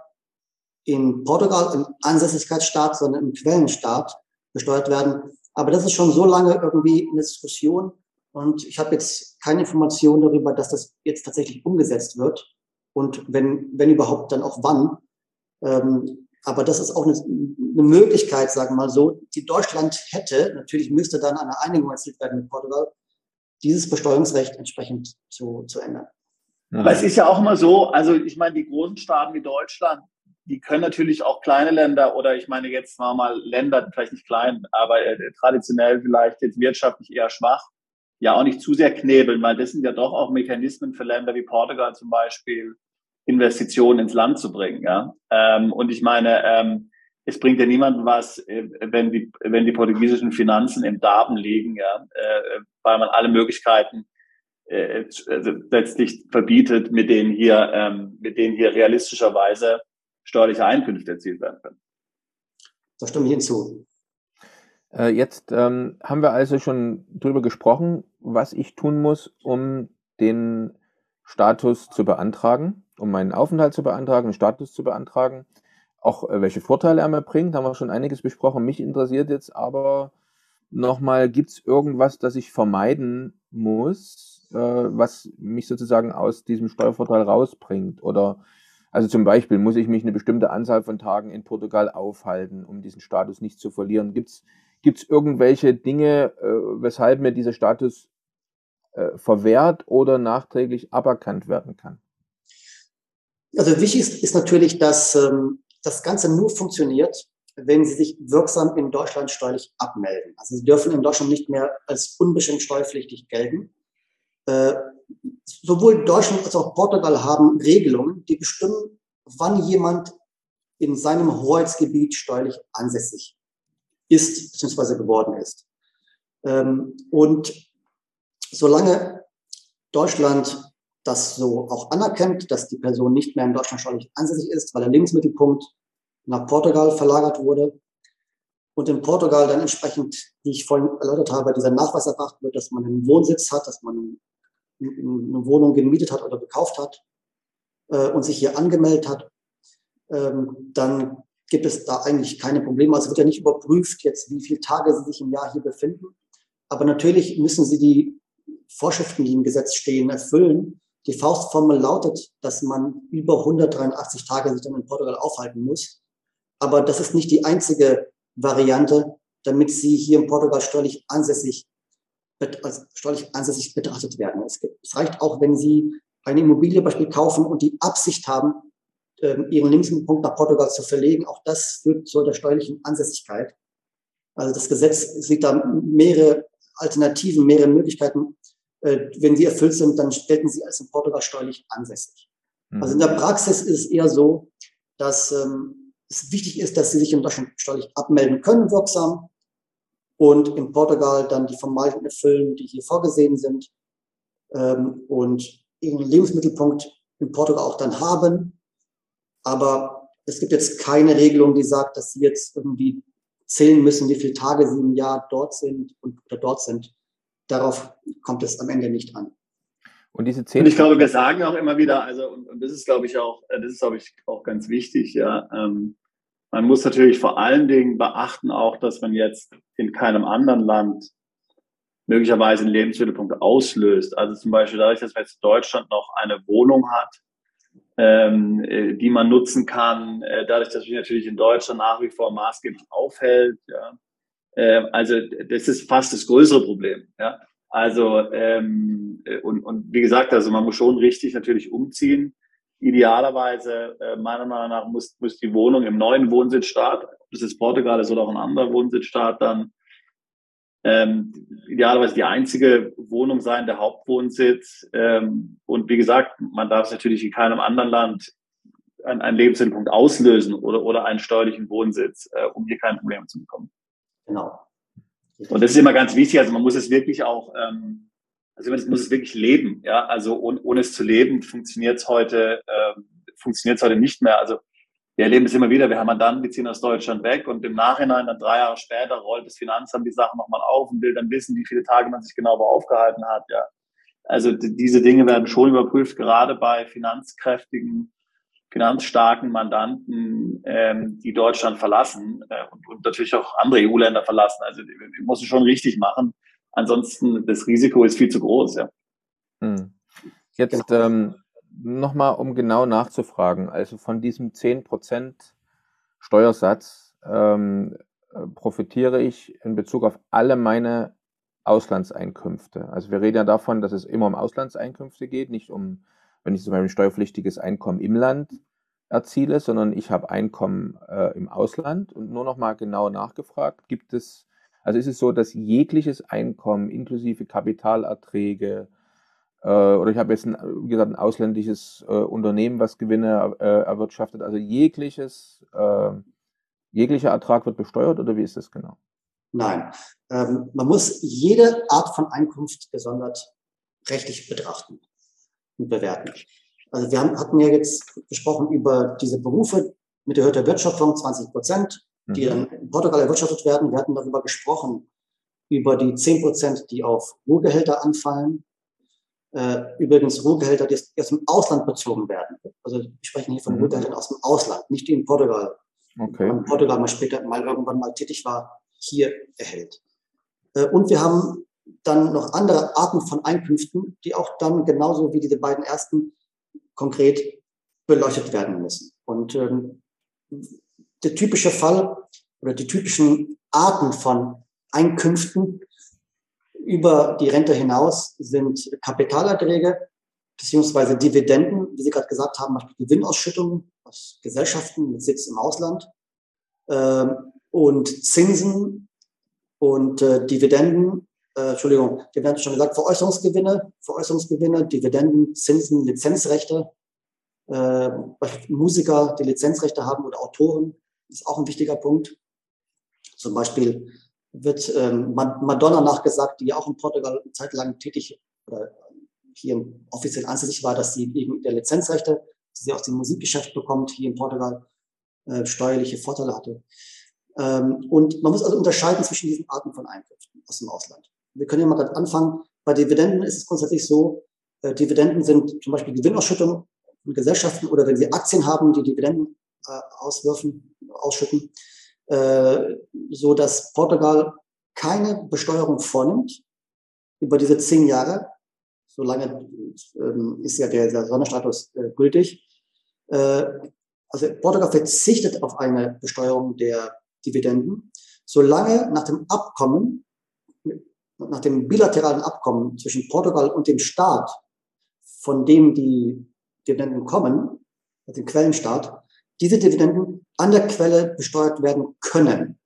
C: in Portugal, im Ansässigkeitsstaat, sondern im Quellenstaat besteuert werden. Aber das ist schon so lange irgendwie eine Diskussion und ich habe jetzt keine Information darüber, dass das jetzt tatsächlich umgesetzt wird und wenn, wenn überhaupt, dann auch wann. Ähm, aber das ist auch eine, eine Möglichkeit, sagen wir mal so, die Deutschland hätte, natürlich müsste dann eine Einigung erzielt werden mit Portugal, dieses Besteuerungsrecht entsprechend zu, zu ändern.
D: Aber es ist ja auch immer so, also ich meine, die großen Staaten wie Deutschland, die können natürlich auch kleine Länder oder ich meine jetzt mal, mal Länder, vielleicht nicht klein, aber äh, traditionell vielleicht jetzt wirtschaftlich eher schwach, ja auch nicht zu sehr knebeln, weil das sind ja doch auch Mechanismen für Länder wie Portugal zum Beispiel, Investitionen ins Land zu bringen. Ja? Ähm, und ich meine, ähm, es bringt ja niemandem was, äh, wenn die, wenn die portugiesischen Finanzen im Darben liegen, ja, äh, weil man alle Möglichkeiten äh, also letztlich verbietet, mit denen hier, ähm, mit denen hier realistischerweise steuerliche Einkünfte erzielt werden können.
C: Da stimme ich hinzu.
B: Äh, jetzt ähm, haben wir also schon drüber gesprochen, was ich tun muss, um den Status zu beantragen, um meinen Aufenthalt zu beantragen, Status zu beantragen. Auch äh, welche Vorteile er mir bringt, haben wir schon einiges besprochen. Mich interessiert jetzt aber nochmal, gibt es irgendwas, das ich vermeiden muss, äh, was mich sozusagen aus diesem Steuervorteil rausbringt? Oder Also zum Beispiel muss ich mich eine bestimmte Anzahl von Tagen in Portugal aufhalten, um diesen Status nicht zu verlieren. Gibt es irgendwelche Dinge, äh, weshalb mir dieser Status äh, verwehrt oder nachträglich aberkannt werden kann?
C: Also wichtig ist, ist natürlich, dass ähm, das Ganze nur funktioniert, wenn Sie sich wirksam in Deutschland steuerlich abmelden. Also Sie dürfen in Deutschland nicht mehr als unbestimmt steuerpflichtig gelten. Äh, sowohl Deutschland als auch Portugal haben Regelungen, die bestimmen, wann jemand in seinem Hoheitsgebiet steuerlich ansässig ist bzw. geworden ist. Ähm, und solange Deutschland das so auch anerkennt, dass die Person nicht mehr in Deutschland steuerlich ansässig ist, weil der Lebensmittelpunkt nach Portugal verlagert wurde und in Portugal dann entsprechend, wie ich vorhin erläutert habe, dieser Nachweis erbracht wird, dass man einen Wohnsitz hat, dass man eine Wohnung gemietet hat oder gekauft hat äh, und sich hier angemeldet hat, ähm, dann gibt es da eigentlich keine Probleme. Also wird ja nicht überprüft jetzt, wie viele Tage Sie sich im Jahr hier befinden. Aber natürlich müssen Sie die Vorschriften, die im Gesetz stehen, erfüllen. Die Faustformel lautet, dass man über 183 Tage sich dann in Portugal aufhalten muss. Aber das ist nicht die einzige Variante, damit sie hier in Portugal steuerlich ansässig, als steuerlich ansässig betrachtet werden. Es, gibt, es reicht auch, wenn Sie eine Immobilie beispielsweise kaufen und die Absicht haben, ähm, Ihren Lebensmittelpunkt nach Portugal zu verlegen. Auch das führt zu der steuerlichen Ansässigkeit. Also das Gesetz sieht da mehrere Alternativen, mehrere Möglichkeiten. Äh, wenn sie erfüllt sind, dann gelten sie als in Portugal steuerlich ansässig. Mhm. Also in der Praxis ist es eher so, dass ähm, es wichtig ist, dass sie sich in Deutschland steuerlich abmelden können, wirksam, und in Portugal dann die Formalien erfüllen, die hier vorgesehen sind, ähm, und ihren Lebensmittelpunkt in Portugal auch dann haben. Aber es gibt jetzt keine Regelung, die sagt, dass sie jetzt irgendwie zählen müssen, wie viele Tage sie im Jahr dort sind und oder dort sind. Darauf kommt es am Ende nicht an.
D: Und diese zehn. Und ich glaube, wir sagen auch immer wieder, also, und, und das ist, glaube ich, auch, äh, das ist, glaube ich, auch ganz wichtig, ja. Ähm, man muss natürlich vor allen Dingen beachten auch, dass man jetzt in keinem anderen Land möglicherweise einen Lebensmittelpunkt auslöst. Also zum Beispiel dadurch, dass man jetzt in Deutschland noch eine Wohnung hat, ähm, äh, die man nutzen kann, äh, dadurch, dass sich natürlich in Deutschland nach wie vor maßgeblich aufhält. Ja. Äh, also das ist fast das größere Problem. Ja. Also ähm, und, und wie gesagt, also man muss schon richtig natürlich umziehen. Idealerweise, äh, meiner Meinung nach, muss, muss die Wohnung im neuen Wohnsitzstaat, ob das jetzt Portugal ist oder auch ein anderer Wohnsitzstaat, dann ähm, idealerweise die einzige Wohnung sein, der Hauptwohnsitz. Ähm, und wie gesagt, man darf es natürlich in keinem anderen Land einen Lebensmittelpunkt auslösen oder, oder einen steuerlichen Wohnsitz, äh, um hier kein Problem zu bekommen. Genau. Und das ist immer ganz wichtig. Also man muss es wirklich auch, ähm, also man muss es wirklich leben. Ja, also ohne, ohne es zu leben funktioniert es heute, äh, funktioniert es heute nicht mehr. Also wir erleben es immer wieder. Wir haben Mandanten, die ziehen aus Deutschland weg und im Nachhinein, dann drei Jahre später, rollt das Finanzamt die Sachen nochmal auf und will dann wissen, wie viele Tage man sich genau aufgehalten hat. Ja, also diese Dinge werden schon überprüft, gerade bei finanzkräftigen finanzstarken Mandanten, ähm, die Deutschland verlassen äh, und, und, natürlich auch andere EU-Länder verlassen. Also wir müssen schon richtig machen. Ansonsten das Risiko ist viel zu groß. Ja.
B: Hm. Jetzt ähm, nochmal, um genau nachzufragen. Also von diesem 10% Steuersatz ähm, profitiere ich in Bezug auf alle meine Auslandseinkünfte. Also wir reden ja davon, dass es immer um Auslandseinkünfte geht, nicht um wenn ich zum Beispiel ein steuerpflichtiges Einkommen im Land erziele, sondern ich habe Einkommen äh, im Ausland. Und nur noch mal genau nachgefragt, gibt es, also ist es so, dass jegliches Einkommen inklusive Kapitalerträge äh, oder ich habe jetzt, ein, wie gesagt, ein ausländisches äh, Unternehmen, was Gewinne äh, erwirtschaftet, also jegliches, äh, jeglicher Ertrag wird besteuert oder wie ist das genau?
C: Nein, ähm, man muss jede Art von Einkunft gesondert rechtlich betrachten und bewerten. Also wir haben, hatten ja jetzt gesprochen über diese Berufe mit erhöhter Wirtschaftung, 20 Prozent, die mhm. in Portugal erwirtschaftet werden. Wir hatten darüber gesprochen, über die 10 Prozent, die auf Ruhegehälter anfallen. Äh, übrigens Ruhegehälter, die aus dem Ausland bezogen werden. Also wir sprechen hier von mhm. Ruhegehältern aus dem Ausland, nicht die in Portugal. Okay. In Portugal mal später mal irgendwann mal tätig war, hier erhält. Äh, und wir haben dann noch andere Arten von Einkünften, die auch dann genauso wie diese beiden ersten konkret beleuchtet werden müssen. Und ähm, der typische Fall oder die typischen Arten von Einkünften über die Rente hinaus sind Kapitalerträge beziehungsweise Dividenden, wie Sie gerade gesagt haben, Beispiel Gewinnausschüttungen aus Gesellschaften mit Sitz im Ausland äh, und Zinsen und äh, Dividenden, äh, Entschuldigung, Dividenden schon gesagt, Veräußerungsgewinne, Veräußerungsgewinne, Dividenden, Zinsen, Lizenzrechte, äh, Musiker, die Lizenzrechte haben oder Autoren, ist auch ein wichtiger Punkt. Zum Beispiel wird ähm, Madonna nachgesagt, die auch in Portugal eine Zeit lang tätig oder hier offiziell ansässig war, dass sie wegen der Lizenzrechte, die sie aus dem Musikgeschäft bekommt, hier in Portugal äh, steuerliche Vorteile hatte. Ähm, und man muss also unterscheiden zwischen diesen Arten von Einkünften aus dem Ausland. Wir können ja mal gerade anfangen. Bei Dividenden ist es grundsätzlich so, äh, Dividenden sind zum Beispiel Gewinnausschüttung von Gesellschaften oder wenn sie Aktien haben, die Dividenden äh, auswürfen, ausschütten, äh, so dass Portugal keine Besteuerung vornimmt über diese zehn Jahre. Solange ähm, ist ja der, der Sonderstatus äh, gültig. Äh, also Portugal verzichtet auf eine Besteuerung der Dividenden, solange nach dem Abkommen, nach dem bilateralen Abkommen zwischen Portugal und dem Staat, von dem die Dividenden kommen, dem Quellenstaat, diese Dividenden an der Quelle besteuert werden können.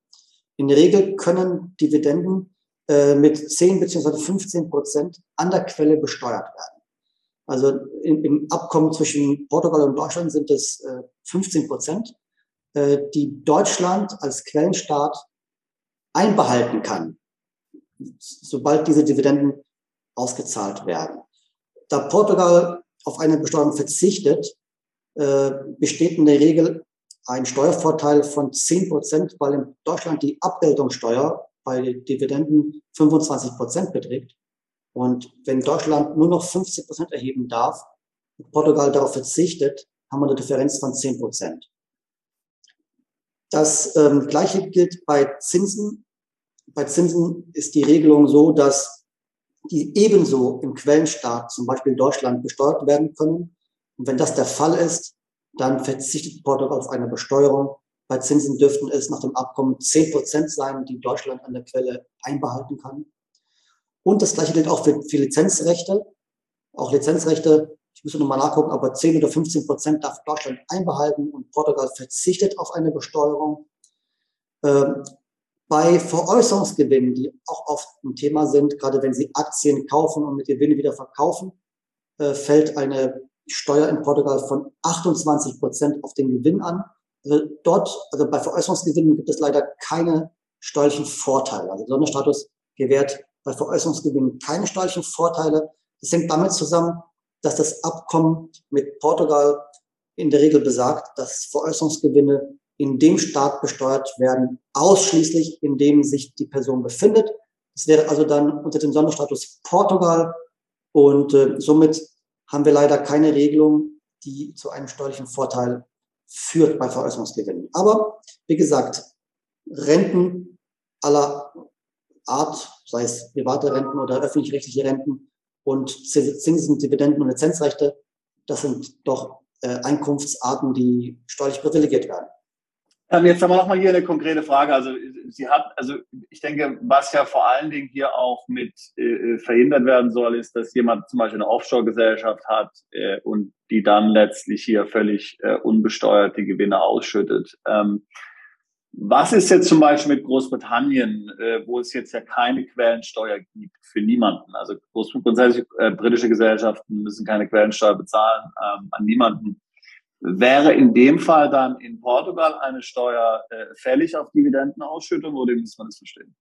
C: In der Regel können Dividenden äh, mit 10 bzw. 15 Prozent an der Quelle besteuert werden. Also in, im Abkommen zwischen Portugal und Deutschland sind es äh, 15 Prozent, äh, die Deutschland als Quellenstaat einbehalten kann, sobald diese Dividenden ausgezahlt werden. Da Portugal auf eine Besteuerung verzichtet, äh, besteht in der Regel ein Steuervorteil von 10 Prozent, weil in Deutschland die Abgeltungssteuer bei Dividenden 25 Prozent beträgt. Und wenn Deutschland nur noch 50 Prozent erheben darf, und Portugal darauf verzichtet, haben wir eine Differenz von 10 Prozent. Das ähm, Gleiche gilt bei Zinsen. Bei Zinsen ist die Regelung so, dass die ebenso im Quellenstaat, zum Beispiel Deutschland, besteuert werden können und wenn das der Fall ist, dann verzichtet Portugal auf eine Besteuerung. Bei Zinsen dürften es nach dem Abkommen 10 Prozent sein, die Deutschland an der Quelle einbehalten kann. Und das Gleiche gilt auch für, für Lizenzrechte. Auch Lizenzrechte, ich muss nochmal nachgucken, aber 10 oder 15 Prozent darf Deutschland einbehalten und Portugal verzichtet auf eine Besteuerung. Ähm, bei Veräußerungsgewinnen, die auch oft ein Thema sind, gerade wenn Sie Aktien kaufen und mit Gewinne wieder verkaufen, äh, fällt eine Steuer in Portugal von 28 Prozent auf den Gewinn an. Also dort, also bei Veräußerungsgewinnen gibt es leider keine steuerlichen Vorteile. Also Sonderstatus gewährt bei Veräußerungsgewinnen keine steuerlichen Vorteile. Das hängt damit zusammen, dass das Abkommen mit Portugal in der Regel besagt, dass Veräußerungsgewinne in dem Staat besteuert werden, ausschließlich in dem sich die Person befindet. Es wäre also dann unter dem Sonderstatus Portugal und äh, somit haben wir leider keine Regelung, die zu einem steuerlichen Vorteil führt bei Veräußerungsgewinnen. Aber wie gesagt, Renten aller Art, sei es private Renten oder öffentlich-rechtliche Renten und Zinsen, Dividenden und Lizenzrechte, das sind doch äh, Einkunftsarten, die steuerlich privilegiert werden.
D: Ähm, jetzt haben wir nochmal hier eine konkrete Frage. Also sie hat, also ich denke, was ja vor allen Dingen hier auch mit äh, verhindert werden soll, ist, dass jemand zum Beispiel eine Offshore-Gesellschaft hat äh, und die dann letztlich hier völlig äh, unbesteuert die Gewinne ausschüttet. Ähm, was ist jetzt zum Beispiel mit Großbritannien, äh, wo es jetzt ja keine Quellensteuer gibt für niemanden? Also grundsätzlich äh, britische Gesellschaften müssen keine Quellensteuer bezahlen ähm, an niemanden. Wäre in dem Fall dann in Portugal eine Steuer äh, fällig auf Dividendenausschüttung oder wie muss man das verstehen?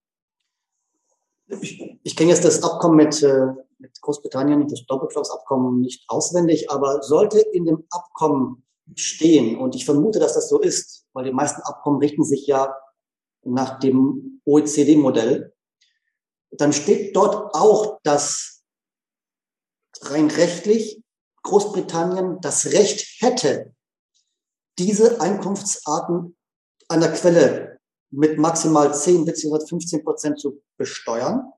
C: Ich, ich kenne jetzt das Abkommen mit, äh, mit Großbritannien, das Doppelschlagsabkommen nicht auswendig, aber sollte in dem Abkommen stehen, und ich vermute, dass das so ist, weil die meisten Abkommen richten sich ja nach dem OECD-Modell, dann steht dort auch, dass rein rechtlich Großbritannien das Recht hätte, diese Einkunftsarten an der Quelle mit maximal 10 bzw. 15 Prozent zu besteuern.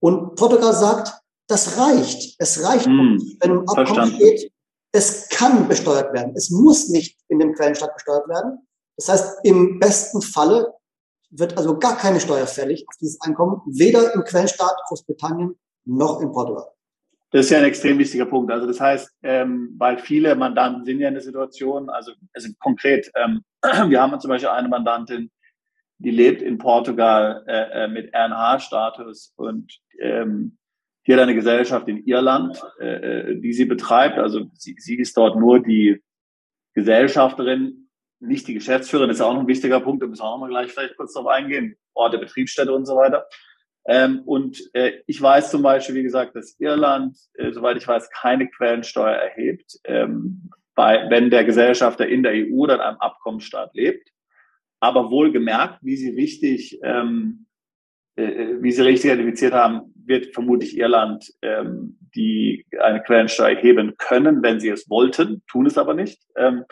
C: Und Portugal sagt, das reicht. Es reicht, hm, wenn im Abkommen verstanden. steht, es kann besteuert werden. Es muss nicht in dem Quellenstaat besteuert werden. Das heißt, im besten Falle wird also gar keine Steuer fällig auf dieses Einkommen, weder im Quellenstaat Großbritannien noch in Portugal.
D: Das ist ja ein extrem wichtiger Punkt. Also das heißt, ähm, weil viele Mandanten sind ja in der Situation, also, also konkret, ähm, wir haben zum Beispiel eine Mandantin, die lebt in Portugal äh, äh mit RNH-Status und ähm, die hat eine Gesellschaft in Irland, äh, äh, die sie betreibt. Also sie, sie ist dort nur die Gesellschafterin, nicht die Geschäftsführerin. Das ist auch noch ein wichtiger Punkt, da müssen wir auch noch mal gleich vielleicht kurz drauf eingehen. Ort der Betriebsstätte und so weiter. Ähm, und äh, ich weiß zum Beispiel, wie gesagt, dass Irland, äh, soweit ich weiß, keine Quellensteuer erhebt, ähm, bei, wenn der Gesellschafter in der EU oder in einem Abkommensstaat lebt. Aber wohlgemerkt, wie Sie richtig, ähm, äh, äh, wie Sie richtig identifiziert haben, wird vermutlich Irland ähm, die eine Quellensteuer erheben können, wenn sie es wollten, tun es aber nicht. Ähm,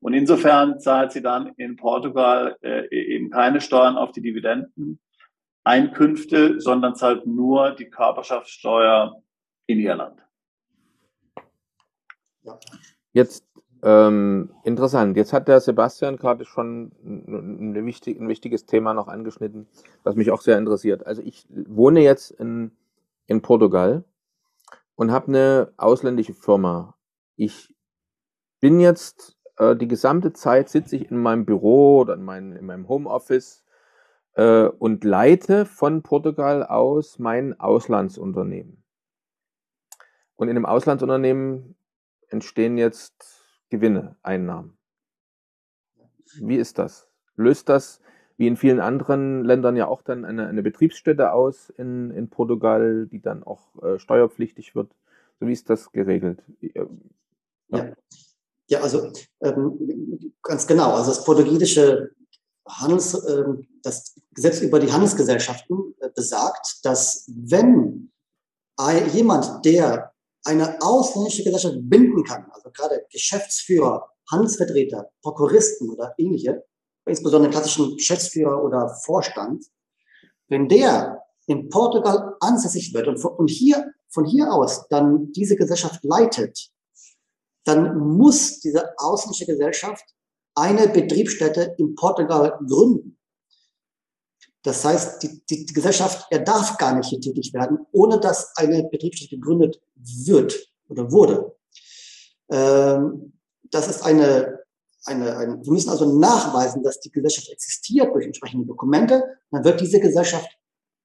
D: und insofern zahlt sie dann in Portugal äh, eben keine Steuern auf die Dividenden Einkünfte, sondern zahlt nur die Körperschaftssteuer in Irland.
B: Jetzt ähm, interessant. Jetzt hat der Sebastian gerade schon ein, wichtig, ein wichtiges Thema noch angeschnitten, was mich auch sehr interessiert. Also ich wohne jetzt in, in Portugal und habe eine ausländische Firma. Ich bin jetzt äh, die gesamte Zeit sitze ich in meinem Büro oder in, mein, in meinem Homeoffice äh, und leite von Portugal aus mein Auslandsunternehmen. Und in dem Auslandsunternehmen entstehen jetzt Gewinne, Einnahmen. Wie ist das? Löst das wie in vielen anderen Ländern ja auch dann eine, eine Betriebsstätte aus in, in Portugal, die dann auch äh, steuerpflichtig wird? So wie ist das geregelt?
C: Ja, ja. ja also ähm, ganz genau. Also das portugiesische Handels, äh, das Gesetz über die Handelsgesellschaften äh, besagt, dass wenn jemand, der eine ausländische Gesellschaft binden kann, also gerade Geschäftsführer, Handelsvertreter, Prokuristen oder ähnliche, insbesondere klassischen Geschäftsführer oder Vorstand, wenn der in Portugal ansässig wird und hier, von hier aus dann diese Gesellschaft leitet, dann muss diese ausländische Gesellschaft eine Betriebsstätte in Portugal gründen. Das heißt, die, die, die Gesellschaft, er darf gar nicht hier tätig werden, ohne dass eine Betriebsstätte gegründet wird oder wurde. Ähm, das ist eine, eine, eine, wir müssen also nachweisen, dass die Gesellschaft existiert durch entsprechende Dokumente. Dann wird diese Gesellschaft,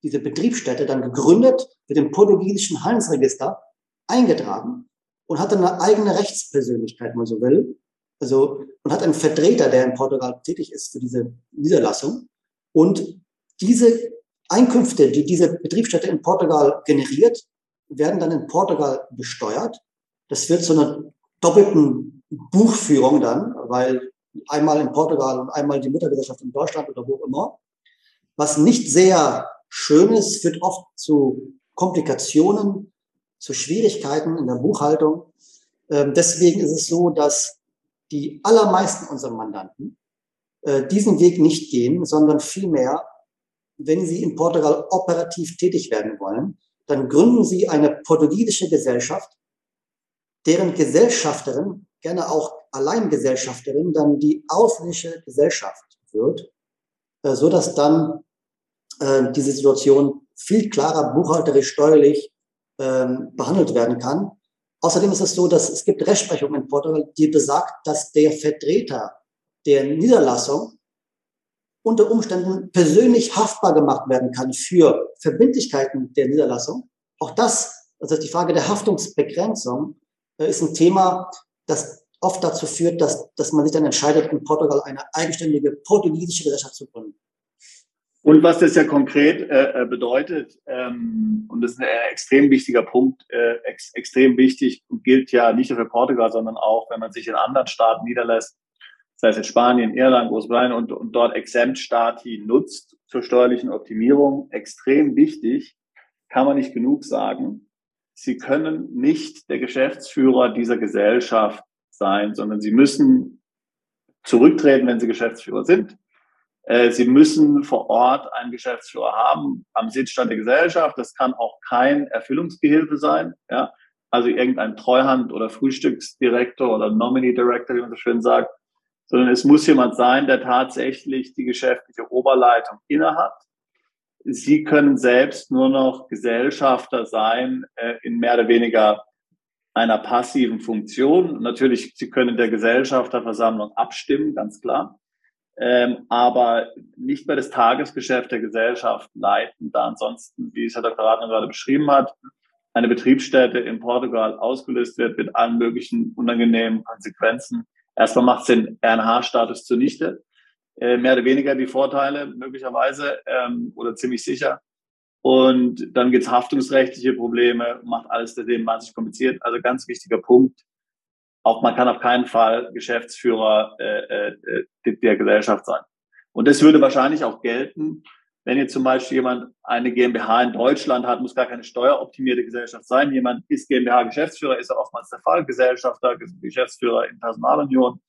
C: diese Betriebsstätte dann gegründet, mit dem portugiesischen Handelsregister eingetragen und hat dann eine eigene Rechtspersönlichkeit, wenn man so will. Also, und hat einen Vertreter, der in Portugal tätig ist für diese Niederlassung. Und diese Einkünfte, die diese Betriebsstätte in Portugal generiert, werden dann in Portugal besteuert. Das wird zu einer doppelten Buchführung dann, weil einmal in Portugal und einmal die Muttergesellschaft in Deutschland oder wo immer. Was nicht sehr schön ist, führt oft zu Komplikationen, zu Schwierigkeiten in der Buchhaltung. Ähm, deswegen ist es so, dass die allermeisten unserer Mandanten äh, diesen Weg nicht gehen, sondern vielmehr, wenn sie in Portugal operativ tätig werden wollen, dann gründen sie eine portugiesische Gesellschaft, deren Gesellschafterin, gerne auch Alleingesellschafterin, dann die ausländische Gesellschaft wird, äh, so dass dann äh, diese Situation viel klarer buchhalterisch, steuerlich ähm, behandelt werden kann Außerdem ist es so, dass es gibt Rechtsprechung in Portugal, die besagt, dass der Vertreter der Niederlassung unter Umständen persönlich haftbar gemacht werden kann für Verbindlichkeiten der Niederlassung. Auch das, also die Frage der Haftungsbegrenzung, äh, ist ein Thema, das oft dazu führt, dass, dass man sich dann entscheidet, in Portugal eine eigenständige portugiesische Gesellschaft zu gründen.
D: Und was das ja konkret äh, äh, bedeutet, ähm, und das ist ein extrem wichtiger Punkt, äh, ex extrem wichtig und gilt ja nicht nur für Portugal, sondern auch, wenn man sich in anderen Staaten niederlässt, sei es in Spanien, Irland, Großbritannien und, und dort Exempt-Stati nutzt zur steuerlichen Optimierung, extrem wichtig, kann man nicht genug sagen. Sie können nicht der Geschäftsführer dieser Gesellschaft sein, sondern Sie müssen zurücktreten, wenn Sie Geschäftsführer sind. Äh, Sie müssen vor Ort einen Geschäftsführer haben am Sitzstand der Gesellschaft. Das kann auch kein Erfüllungsgehilfe sein. Ja. also irgendein Treuhand- oder Frühstücksdirektor oder Nominee Director, wie man so schön sagt, sondern es muss jemand sein, der tatsächlich die geschäftliche Oberleitung innehat. Sie können selbst nur noch Gesellschafter sein äh, in mehr oder weniger einer passiven Funktion. Natürlich, Sie können in der Gesellschafterversammlung abstimmen, ganz klar, ähm, aber nicht mehr das Tagesgeschäft der Gesellschaft leiten, da ansonsten, wie es Herr Dr. Radner gerade beschrieben hat, eine Betriebsstätte in Portugal ausgelöst wird mit allen möglichen unangenehmen Konsequenzen. Erstmal macht es den RNH-Status zunichte. Äh, mehr oder weniger die Vorteile möglicherweise ähm, oder ziemlich sicher. Und dann gibt's haftungsrechtliche Probleme, macht alles Leben wahnsinnig kompliziert. Also ganz wichtiger Punkt. Auch man kann auf keinen Fall Geschäftsführer äh, äh, der Gesellschaft sein. Und das würde wahrscheinlich auch gelten, wenn jetzt zum Beispiel jemand eine GmbH in Deutschland hat, muss gar keine steueroptimierte Gesellschaft sein. Jemand ist GmbH-Geschäftsführer, ist ja oftmals der Fall, Gesellschafter, Geschäftsführer in Personalunion.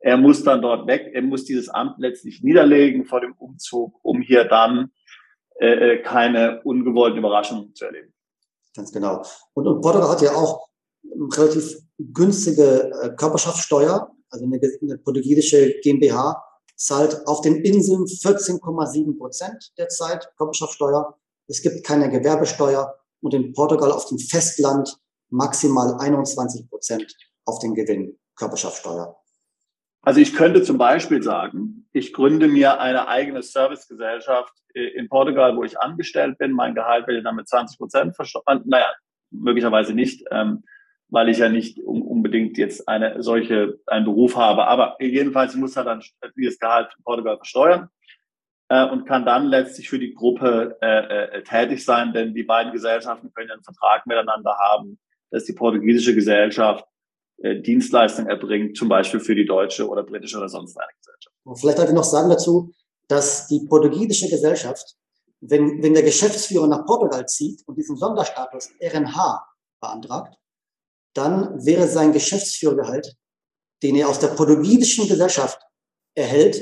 D: Er muss dann dort weg, er muss dieses Amt letztlich niederlegen vor dem Umzug, um hier dann äh, äh, keine ungewollten Überraschungen zu erleben.
C: Ganz genau. Und, und Portugal hat ja auch relativ günstige äh, Körperschaftssteuer, also eine, eine portugiesische GmbH zahlt auf den Inseln 14,7 Prozent derzeit Körperschaftssteuer. Es gibt keine Gewerbesteuer und in Portugal auf dem Festland maximal 21 Prozent auf den Gewinn Körperschaftssteuer.
D: Also ich könnte zum Beispiel sagen, ich gründe mir eine eigene Servicegesellschaft äh, in Portugal, wo ich angestellt bin. Mein Gehalt werde dann mit 20 Prozent versteuert. Naja, möglicherweise nicht, ähm, weil ich ja nicht unbedingt jetzt eine solche, einen Beruf habe. Aber jedenfalls muss er dann dieses Gehalt in Portugal versteuern äh, und kann dann letztlich für die Gruppe äh, äh, tätig sein, denn die beiden Gesellschaften können einen Vertrag miteinander haben, dass die portugiesische Gesellschaft äh, Dienstleistungen erbringt, zum Beispiel für die deutsche oder britische oder sonst eine Gesellschaft.
C: Und vielleicht darf ich noch sagen dazu, dass die portugiesische Gesellschaft, wenn, wenn der Geschäftsführer nach Portugal zieht und diesen Sonderstatus RNH beantragt, dann wäre sein Geschäftsführergehalt, den er aus der portugiesischen Gesellschaft erhält,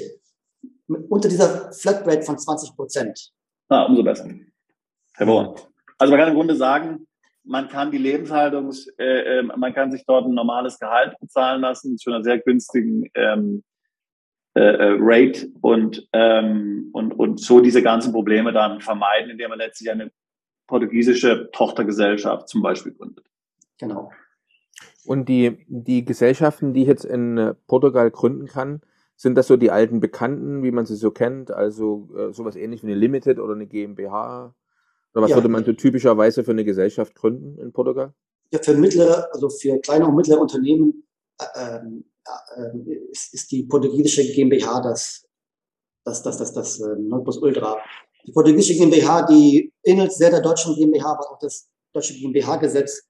C: unter dieser Flatrate von 20 Prozent.
D: Ah, umso besser. Hervorragend. Also man kann im Grunde sagen, man kann die Lebenshaltungs, äh, äh, man kann sich dort ein normales Gehalt bezahlen lassen zu einer sehr günstigen ähm, äh, äh, Rate und, ähm, und, und so diese ganzen Probleme dann vermeiden, indem man letztlich eine portugiesische Tochtergesellschaft zum Beispiel gründet.
C: Genau.
B: Und die, die Gesellschaften, die ich jetzt in äh, Portugal gründen kann, sind das so die alten Bekannten, wie man sie so kennt? Also äh, sowas ähnlich wie eine Limited oder eine GmbH? Oder was ja. würde man so typischerweise für eine Gesellschaft gründen in Portugal?
C: Ja, für mittlere, also für kleine und mittlere Unternehmen äh, äh, ist, ist, die portugiesische GmbH das, das, das, das, das äh, Nordplus Ultra. Die portugiesische GmbH, die ähnelt sehr der deutschen GmbH, aber auch das deutsche GmbH-Gesetz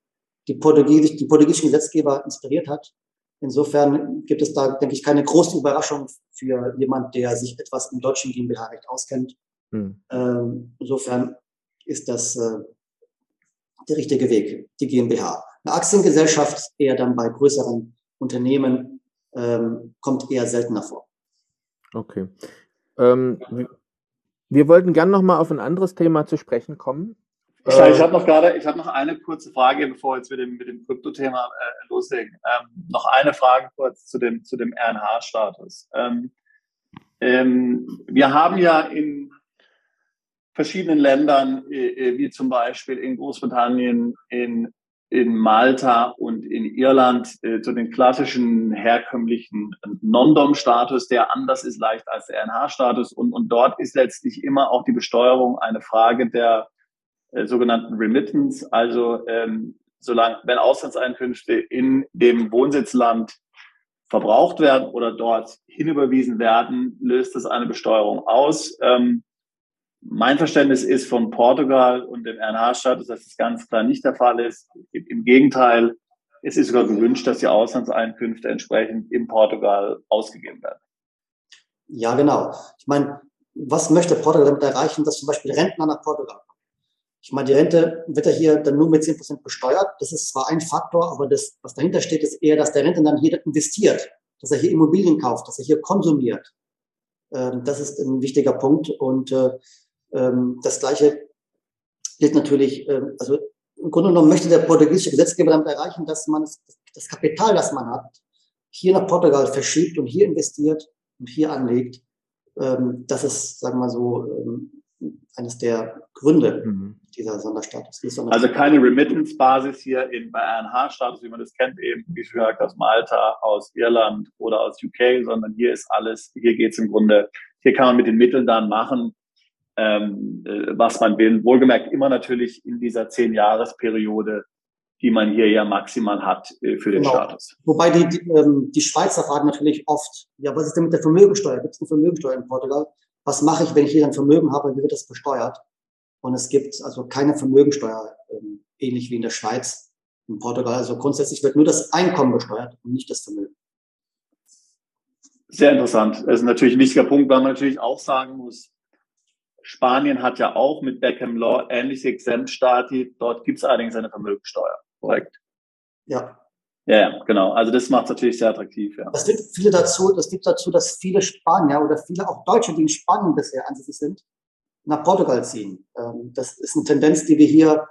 C: die, Portugies die portugiesischen Gesetzgeber inspiriert hat. Insofern gibt es da, denke ich, keine große Überraschung für jemand, der sich etwas im deutschen GmbH-Recht auskennt. Hm. Ähm, insofern ist das äh, der richtige Weg, die GmbH. Eine Aktiengesellschaft eher dann bei größeren Unternehmen ähm, kommt eher seltener vor.
B: Okay. Ähm, wir wollten gern noch mal auf ein anderes Thema zu sprechen kommen.
D: Ich, ich habe noch gerade, ich habe noch eine kurze Frage, bevor wir jetzt mit dem, mit dem Krypto-Thema äh, loslegen. Ähm, noch eine Frage kurz zu dem, zu dem RNH-Status. Ähm, ähm, wir haben ja in verschiedenen Ländern, äh, äh, wie zum Beispiel in Großbritannien, in, in Malta und in Irland, äh, zu den klassischen herkömmlichen Non-Dom-Status, der anders ist leicht als der RNH-Status. Und, und dort ist letztlich immer auch die Besteuerung eine Frage der äh, sogenannten Remittance, also ähm, solange, wenn Auslandseinkünfte in dem Wohnsitzland verbraucht werden oder dort hinüberwiesen werden, löst das eine Besteuerung aus. Ähm, mein Verständnis ist von Portugal und dem RNH-Status, dass das ganz klar nicht der Fall ist. Im Gegenteil, es ist sogar gewünscht, dass die Auslandseinkünfte entsprechend in Portugal ausgegeben werden.
C: Ja, genau. Ich meine, was möchte Portugal damit erreichen, dass zum Beispiel Rentner nach Portugal ich meine, die Rente wird ja hier dann nur mit 10 Prozent besteuert. Das ist zwar ein Faktor, aber das, was dahinter steht, ist eher, dass der Rentner dann hier investiert, dass er hier Immobilien kauft, dass er hier konsumiert. Ähm, das ist ein wichtiger Punkt. Und äh, ähm, das Gleiche gilt natürlich, äh, also im Grunde genommen möchte der portugiesische Gesetzgeber damit erreichen, dass man das Kapital, das man hat, hier nach Portugal verschiebt und hier investiert und hier anlegt. Ähm, das ist, sagen wir mal so, ähm, eines der Gründe mhm. dieser Sonderstatus.
D: Also keine Remittance-Basis hier in, bei RNH-Status, wie man das kennt, eben, wie schon gesagt, aus Malta, aus Irland oder aus UK, sondern hier ist alles, hier geht es im Grunde, hier kann man mit den Mitteln dann machen, ähm, äh, was man will. Wohlgemerkt immer natürlich in dieser zehn-Jahres-Periode, die man hier ja maximal hat äh, für den genau. Status.
C: Wobei die, die, ähm, die Schweizer fragen natürlich oft, ja, was ist denn mit der Vermögensteuer? Gibt es eine Vermögensteuer in Portugal? Was mache ich, wenn ich hier ein Vermögen habe? Wie wird das besteuert? Und es gibt also keine Vermögensteuer, ähm, ähnlich wie in der Schweiz, in Portugal. Also grundsätzlich wird nur das Einkommen besteuert und nicht das Vermögen.
D: Sehr interessant. Das ist natürlich ein wichtiger Punkt, weil man natürlich auch sagen muss, Spanien hat ja auch mit Beckham Law ähnliche Exemptstati. Dort gibt es allerdings eine Vermögensteuer, korrekt?
C: Ja.
D: Ja, genau. Also das macht es natürlich sehr attraktiv. Ja.
C: Das führt viele dazu, das führt dazu, dass viele Spanier oder viele auch Deutsche, die in Spanien bisher ansässig sind, nach Portugal ziehen. Ähm, das ist eine Tendenz, die wir hier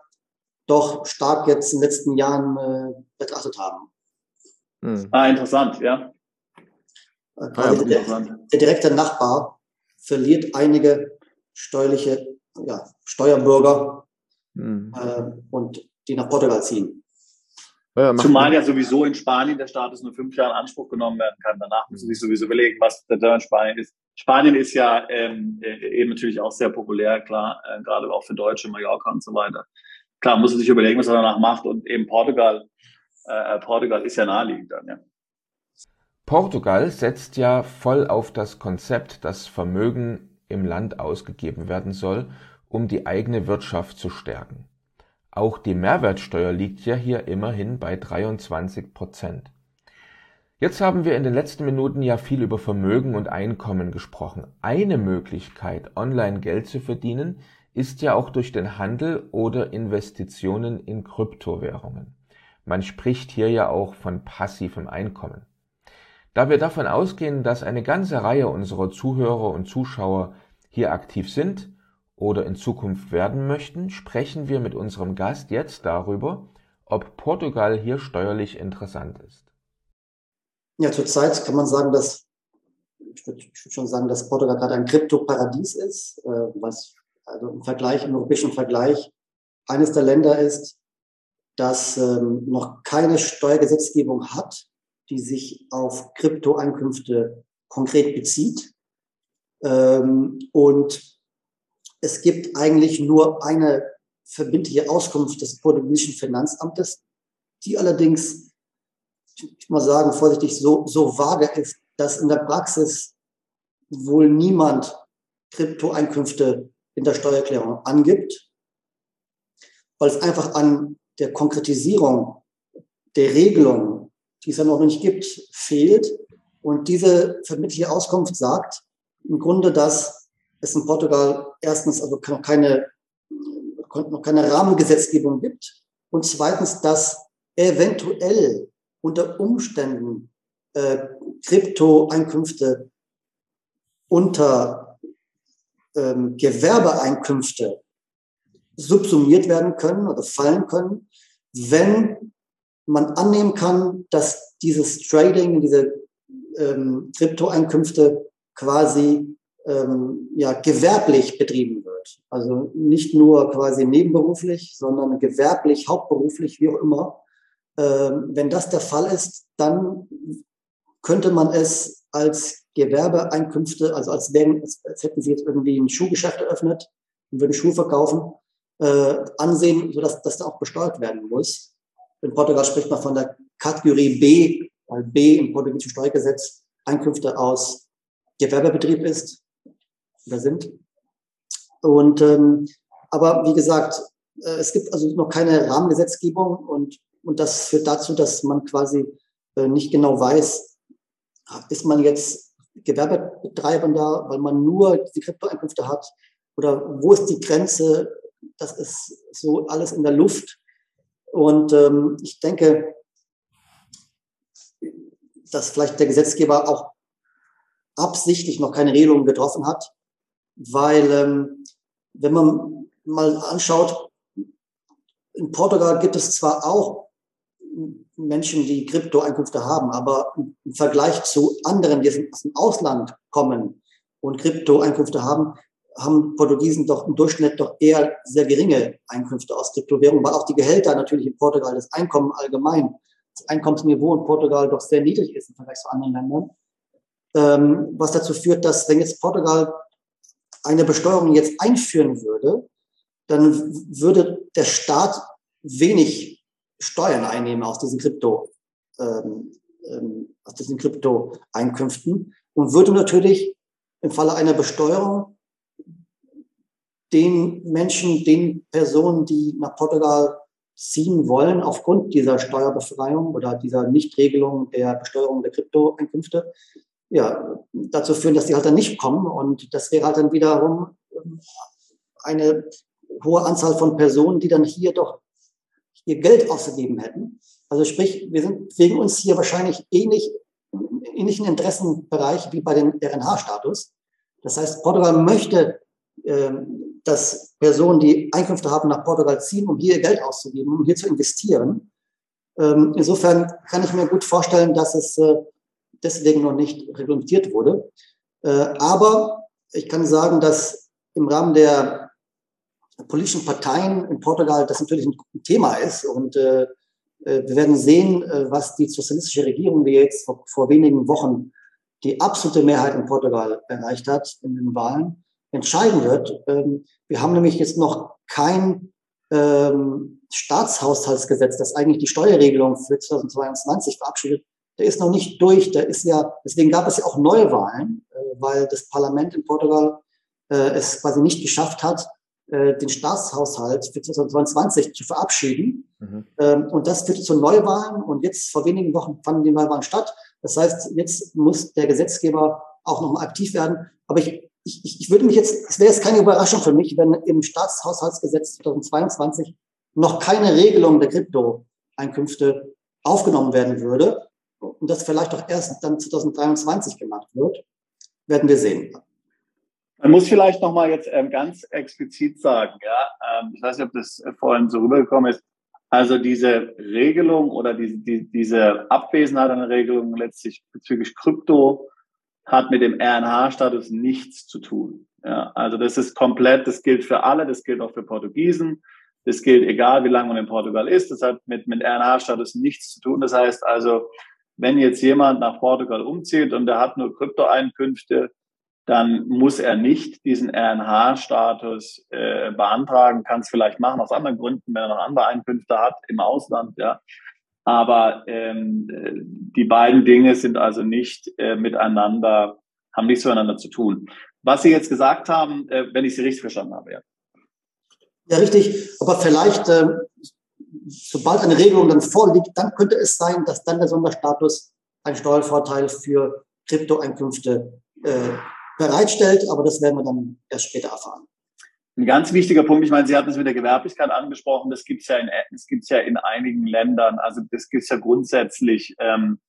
C: doch stark jetzt in den letzten Jahren äh, betrachtet haben.
D: Hm. Ah, interessant, ja.
C: Äh, ah, ja der, der direkte Nachbar verliert einige steuerliche ja, Steuerbürger mhm. äh, und die nach Portugal ziehen.
D: Ja, Zumal ja sowieso in Spanien der Status nur fünf Jahre in Anspruch genommen werden kann. Danach müssen Sie sich sowieso überlegen, was der in Spanien ist. Spanien ist ja ähm, äh, eben natürlich auch sehr populär, klar, äh, gerade auch für Deutsche, Mallorca und so weiter. Klar, muss man sich überlegen, was er danach macht. Und eben Portugal, äh, Portugal ist ja naheliegend dann, ja.
B: Portugal setzt ja voll auf das Konzept, dass Vermögen im Land ausgegeben werden soll, um die eigene Wirtschaft zu stärken. Auch die Mehrwertsteuer liegt ja hier immerhin bei 23 Prozent. Jetzt haben wir in den letzten Minuten ja viel über Vermögen und Einkommen gesprochen. Eine Möglichkeit, online Geld zu verdienen, ist ja auch durch den Handel oder Investitionen in Kryptowährungen. Man spricht hier ja auch von passivem Einkommen. Da wir davon ausgehen, dass eine ganze Reihe unserer Zuhörer und Zuschauer hier aktiv sind oder in Zukunft werden möchten, sprechen wir mit unserem Gast jetzt darüber, ob Portugal hier steuerlich interessant ist.
C: Ja, zurzeit kann man sagen, dass ich würde würd schon sagen, dass Portugal gerade ein Kryptoparadies ist, äh, was also im Vergleich, im europäischen Vergleich eines der Länder ist, das ähm, noch keine Steuergesetzgebung hat, die sich auf Kryptoeinkünfte konkret bezieht. Ähm, und es gibt eigentlich nur eine verbindliche Auskunft des portugiesischen Finanzamtes, die allerdings, ich mal sagen, vorsichtig so, so vage ist, dass in der Praxis wohl niemand Kryptoeinkünfte in der Steuererklärung angibt, weil es einfach an der Konkretisierung der Regelung die es ja noch nicht gibt, fehlt. Und diese verbindliche Auskunft sagt im Grunde, dass es in Portugal erstens also noch keine, noch keine Rahmengesetzgebung gibt und zweitens, dass eventuell unter Umständen äh, Kryptoeinkünfte unter ähm, Gewerbeeinkünfte subsumiert werden können oder fallen können, wenn man annehmen kann, dass dieses Trading, diese ähm, Kryptoeinkünfte quasi ähm, ja, gewerblich betrieben wird. Also nicht nur quasi nebenberuflich, sondern gewerblich, hauptberuflich, wie auch immer. Ähm, wenn das der Fall ist, dann könnte man es als Gewerbeeinkünfte, also als, wären, als hätten sie jetzt irgendwie ein Schuhgeschäft eröffnet und würden Schuhe verkaufen, äh, ansehen, sodass das da auch besteuert werden muss. In Portugal spricht man von der Kategorie B, weil B im portugiesischen Steuergesetz Einkünfte aus Gewerbebetrieb ist oder sind. Und ähm, aber wie gesagt, äh, es gibt also noch keine Rahmengesetzgebung und, und das führt dazu, dass man quasi äh, nicht genau weiß, ist man jetzt Gewerbetreiber da, weil man nur die Kryptoeinkünfte hat oder wo ist die Grenze? Das ist so alles in der Luft. Und ähm, ich denke, dass vielleicht der Gesetzgeber auch absichtlich noch keine Regelung getroffen hat, weil ähm, wenn man mal anschaut, in Portugal gibt es zwar auch Menschen, die Kryptoeinkünfte haben, aber im Vergleich zu anderen, die aus dem Ausland kommen und Kryptoeinkünfte haben, haben Portugiesen doch im Durchschnitt doch eher sehr geringe Einkünfte aus Kryptowährungen, weil auch die Gehälter natürlich in Portugal, das Einkommen allgemein, das Einkommensniveau in Portugal doch sehr niedrig ist im Vergleich zu anderen Ländern. Ähm, was dazu führt, dass wenn jetzt Portugal eine Besteuerung jetzt einführen würde, dann würde der Staat wenig Steuern einnehmen aus diesen Krypto, ähm, ähm, aus diesen Krypto-Einkünften und würde natürlich im Falle einer Besteuerung den Menschen, den Personen, die nach Portugal ziehen wollen, aufgrund dieser Steuerbefreiung oder dieser Nichtregelung der Besteuerung der Kryptoeinkünfte, ja, dazu führen, dass die halt dann nicht kommen. Und das wäre halt dann wiederum eine hohe Anzahl von Personen, die dann hier doch ihr Geld ausgegeben hätten. Also sprich, wir sind wegen uns hier wahrscheinlich ähnlich, ähnlichen Interessenbereich wie bei dem RNH-Status. Das heißt, Portugal möchte, äh, dass Personen, die Einkünfte haben, nach Portugal ziehen, um hier ihr Geld auszugeben, um hier zu investieren. Ähm, insofern kann ich mir gut vorstellen, dass es äh, deswegen noch nicht reglementiert wurde. Äh, aber ich kann sagen, dass im Rahmen der politischen Parteien in Portugal das natürlich ein Thema ist. Und äh, äh, wir werden sehen, was die sozialistische Regierung, die jetzt vor, vor wenigen Wochen die absolute Mehrheit in Portugal erreicht hat in den Wahlen, entscheiden wird. Ähm, wir haben nämlich jetzt noch kein ähm, Staatshaushaltsgesetz, das eigentlich die Steuerregelung für 2022 verabschiedet. Der ist noch nicht durch. Der ist ja, deswegen gab es ja auch Neuwahlen, äh, weil das Parlament in Portugal äh, es quasi nicht geschafft hat, äh, den Staatshaushalt für 2022 zu verabschieden. Mhm. Ähm, und das führte zu Neuwahlen. Und jetzt vor wenigen Wochen fanden die Neuwahlen statt. Das heißt, jetzt muss der Gesetzgeber auch nochmal aktiv werden. Aber ich, ich, ich würde mich jetzt, es wäre jetzt keine Überraschung für mich, wenn im Staatshaushaltsgesetz 2022 noch keine Regelung der Kryptoeinkünfte aufgenommen werden würde und das vielleicht auch erst dann 2023 gemacht wird, werden wir sehen.
D: Man muss vielleicht nochmal jetzt ähm, ganz explizit sagen, ja, ähm, ich weiß nicht, ob das äh, vorhin so rübergekommen ist, also diese Regelung oder diese, die, diese Abwesenheit einer Regelung letztlich bezüglich Krypto hat mit dem RNH-Status nichts zu tun. Ja, also das ist komplett, das gilt für alle, das gilt auch für Portugiesen, das gilt egal, wie lange man in Portugal ist, das hat mit, mit RNH-Status nichts zu tun. Das heißt also, wenn jetzt jemand nach Portugal umzieht und der hat nur Kryptoeinkünfte, dann muss er nicht diesen RNH-Status äh, beantragen, kann es vielleicht machen aus anderen Gründen, wenn er noch andere Einkünfte hat im Ausland, ja. Aber ähm, die beiden Dinge sind also nicht äh, miteinander, haben nichts miteinander zu tun. Was Sie jetzt gesagt haben, äh, wenn ich Sie richtig verstanden habe, ja.
C: Ja, richtig. Aber vielleicht, äh, sobald eine Regelung dann vorliegt, dann könnte es sein, dass dann der Sonderstatus einen Steuervorteil für Kryptoeinkünfte äh, bereitstellt, aber das werden wir dann erst später erfahren.
D: Ein ganz wichtiger Punkt, ich meine, Sie hatten es mit der Gewerblichkeit angesprochen, das gibt es ja gibt's ja in einigen Ländern, also das gibt es ja grundsätzlich. Ähm,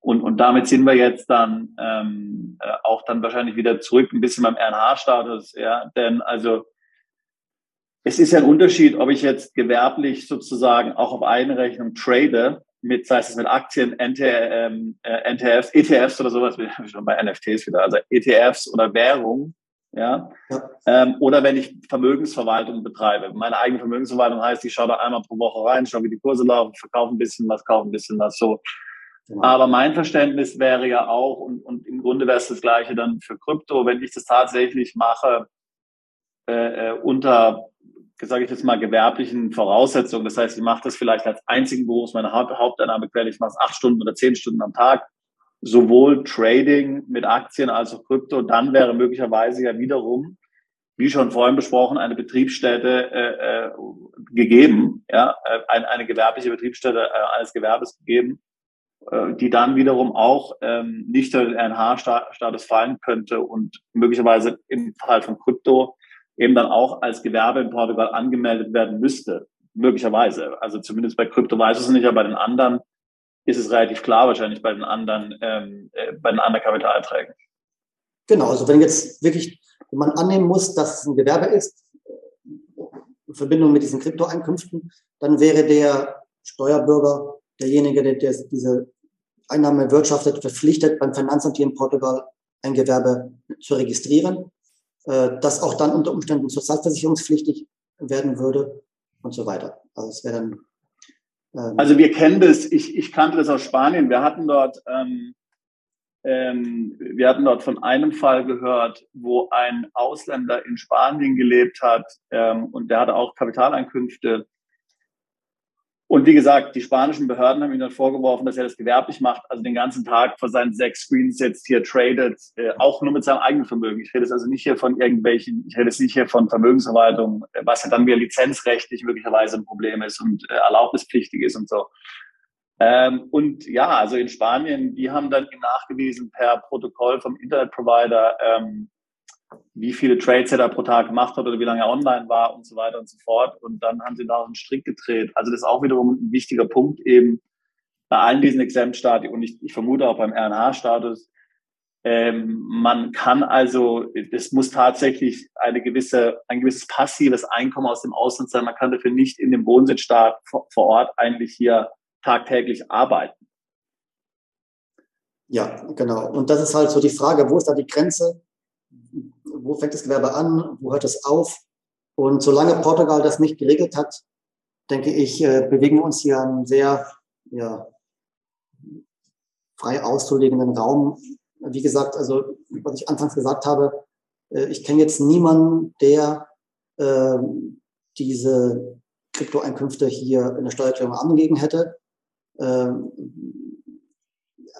D: und, und damit sind wir jetzt dann ähm, äh, auch dann wahrscheinlich wieder zurück ein bisschen beim RNH-Status, ja, denn also es ist ja ein Unterschied, ob ich jetzt gewerblich sozusagen auch auf eine Rechnung trade mit, sei es mit Aktien, NT, ähm, äh, NTFs, ETFs oder sowas, schon bei NFTs wieder, also ETFs oder Währung, ja, ja. Ähm, oder wenn ich Vermögensverwaltung betreibe. Meine eigene Vermögensverwaltung heißt, ich schaue da einmal pro Woche rein, schaue, wie die Kurse laufen, verkaufe ein bisschen was, kaufe ein bisschen was, so. Genau. Aber mein Verständnis wäre ja auch, und, und im Grunde wäre es das Gleiche dann für Krypto, wenn ich das tatsächlich mache, äh, äh unter sage ich jetzt mal, gewerblichen Voraussetzungen. Das heißt, ich mache das vielleicht als einzigen Beruf, meine Haupteinnahmequelle, ich mache es acht Stunden oder zehn Stunden am Tag, sowohl Trading mit Aktien als auch Krypto, dann wäre möglicherweise ja wiederum, wie schon vorhin besprochen, eine Betriebsstätte äh, äh, gegeben, ja, äh, eine, eine gewerbliche Betriebsstätte äh, eines Gewerbes gegeben, äh, die dann wiederum auch ähm, nicht unter den RH-Status fallen könnte und möglicherweise im Fall von Krypto eben dann auch als Gewerbe in Portugal angemeldet werden müsste. Möglicherweise. Also zumindest bei Krypto weiß es nicht, aber bei den anderen ist es relativ klar, wahrscheinlich bei den anderen, ähm, äh, bei den anderen Kapitalerträgen.
C: Genau, also wenn jetzt wirklich man annehmen muss, dass es ein Gewerbe ist, in Verbindung mit diesen Kryptoeinkünften, dann wäre der Steuerbürger derjenige, der, der diese Einnahme erwirtschaftet, verpflichtet, beim Finanzamt hier in Portugal ein Gewerbe zu registrieren, äh, das auch dann unter Umständen sozialversicherungspflichtig werden würde und so weiter. Also es wäre dann.
D: Ähm also wir kennen das, ich, ich kannte das aus Spanien. Wir hatten dort, ähm, ähm, wir hatten dort von einem Fall gehört, wo ein Ausländer in Spanien gelebt hat ähm, und der hatte auch Kapitaleinkünfte und wie gesagt, die spanischen Behörden haben ihm dann vorgeworfen, dass er das gewerblich macht, also den ganzen Tag vor seinen sechs Screens jetzt hier tradet, äh, auch nur mit seinem eigenen Vermögen. Ich rede jetzt also nicht hier von irgendwelchen, ich rede jetzt nicht hier von Vermögensverwaltung, äh, was ja dann wieder lizenzrechtlich möglicherweise ein Problem ist und äh, erlaubnispflichtig ist und so. Ähm, und ja, also in Spanien, die haben dann nachgewiesen per Protokoll vom Internetprovider, ähm, wie viele Trades er da pro Tag gemacht hat oder wie lange er online war und so weiter und so fort. Und dann haben sie da einen Strick gedreht. Also das ist auch wiederum ein wichtiger Punkt eben bei allen diesen Exempt-Stati und ich, ich vermute auch beim RNH-Status. Ähm, man kann also, es muss tatsächlich eine gewisse, ein gewisses passives Einkommen aus dem Ausland sein. Man kann dafür nicht in dem Wohnsitzstaat vor, vor Ort eigentlich hier tagtäglich arbeiten.
C: Ja, genau. Und das ist halt so die Frage, wo ist da die Grenze? Wo fängt das Gewerbe an, wo hört es auf. Und solange Portugal das nicht geregelt hat, denke ich, äh, bewegen wir uns hier einen sehr ja, frei auszulegenden Raum. Wie gesagt, also was ich anfangs gesagt habe, äh, ich kenne jetzt niemanden, der äh, diese Kryptoeinkünfte hier in der Steuererklärung angegeben hätte. Ähm,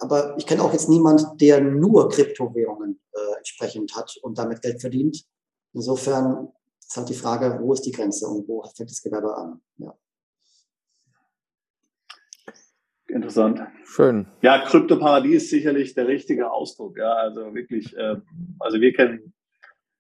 C: aber ich kenne auch jetzt niemand, der nur Kryptowährungen äh, entsprechend hat und damit Geld verdient. Insofern ist halt die Frage, wo ist die Grenze und wo fängt das Gewerbe an? Ja.
D: Interessant.
B: Schön.
D: Ja, Kryptoparadies ist sicherlich der richtige Ausdruck. Ja, also wirklich, äh, also wir kennen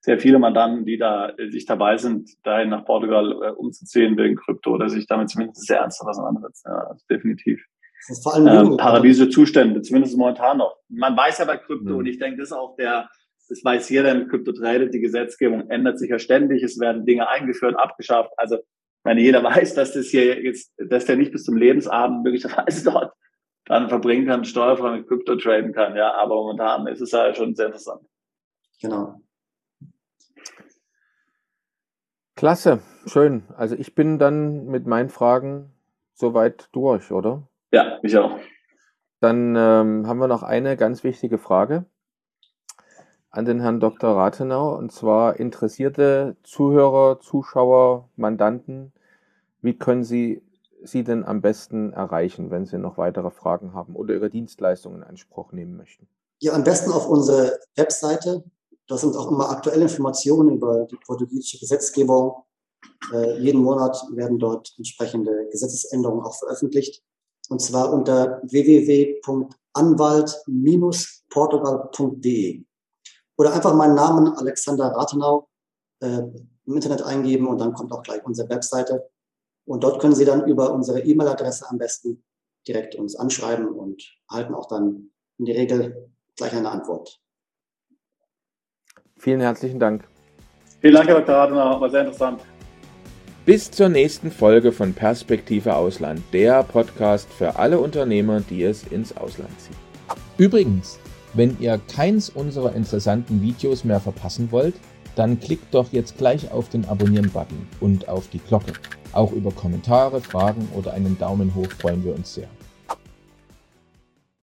D: sehr viele Mandanten, die da äh, sich dabei sind, dahin nach Portugal äh, umzuziehen wegen Krypto oder sich damit zumindest sehr ernsthaft auseinandersetzen. Ja, also definitiv. Das ist vor allem ähm, paradiesische Zustände, zumindest momentan noch. Man weiß ja bei Krypto, mhm. und ich denke, das ist auch der, das weiß jeder im Krypto tradet, die Gesetzgebung ändert sich ja ständig, es werden Dinge eingeführt, abgeschafft. Also, meine, jeder weiß, dass das hier jetzt, dass der nicht bis zum Lebensabend möglicherweise dort dann verbringen kann, steuerfrei mit Krypto traden kann, ja. Aber momentan ist es ja schon sehr interessant.
C: Genau.
B: Klasse, schön. Also ich bin dann mit meinen Fragen soweit durch, oder?
D: Ja, ich auch.
B: Dann ähm, haben wir noch eine ganz wichtige Frage an den Herrn Dr. Rathenau, und zwar interessierte Zuhörer, Zuschauer, Mandanten, wie können Sie Sie denn am besten erreichen, wenn Sie noch weitere Fragen haben oder Ihre Dienstleistungen in Anspruch nehmen möchten?
C: Ja, am besten auf unsere Webseite. Da sind auch immer aktuelle Informationen über die portugiesische Gesetzgebung. Äh, jeden Monat werden dort entsprechende Gesetzesänderungen auch veröffentlicht und zwar unter www.anwalt-portugal.de. Oder einfach meinen Namen Alexander Rathenau äh, im Internet eingeben und dann kommt auch gleich unsere Webseite. Und dort können Sie dann über unsere E-Mail-Adresse am besten direkt uns anschreiben und erhalten auch dann in der Regel gleich eine Antwort.
B: Vielen herzlichen Dank.
D: Vielen Dank, Herr Dr. Rathenau, war sehr interessant.
B: Bis zur nächsten Folge von Perspektive Ausland, der Podcast für alle Unternehmer, die es ins Ausland ziehen. Übrigens, wenn ihr keins unserer interessanten Videos mehr verpassen wollt, dann klickt doch jetzt gleich auf den Abonnieren-Button und auf die Glocke. Auch über Kommentare, Fragen oder einen Daumen hoch freuen wir uns sehr.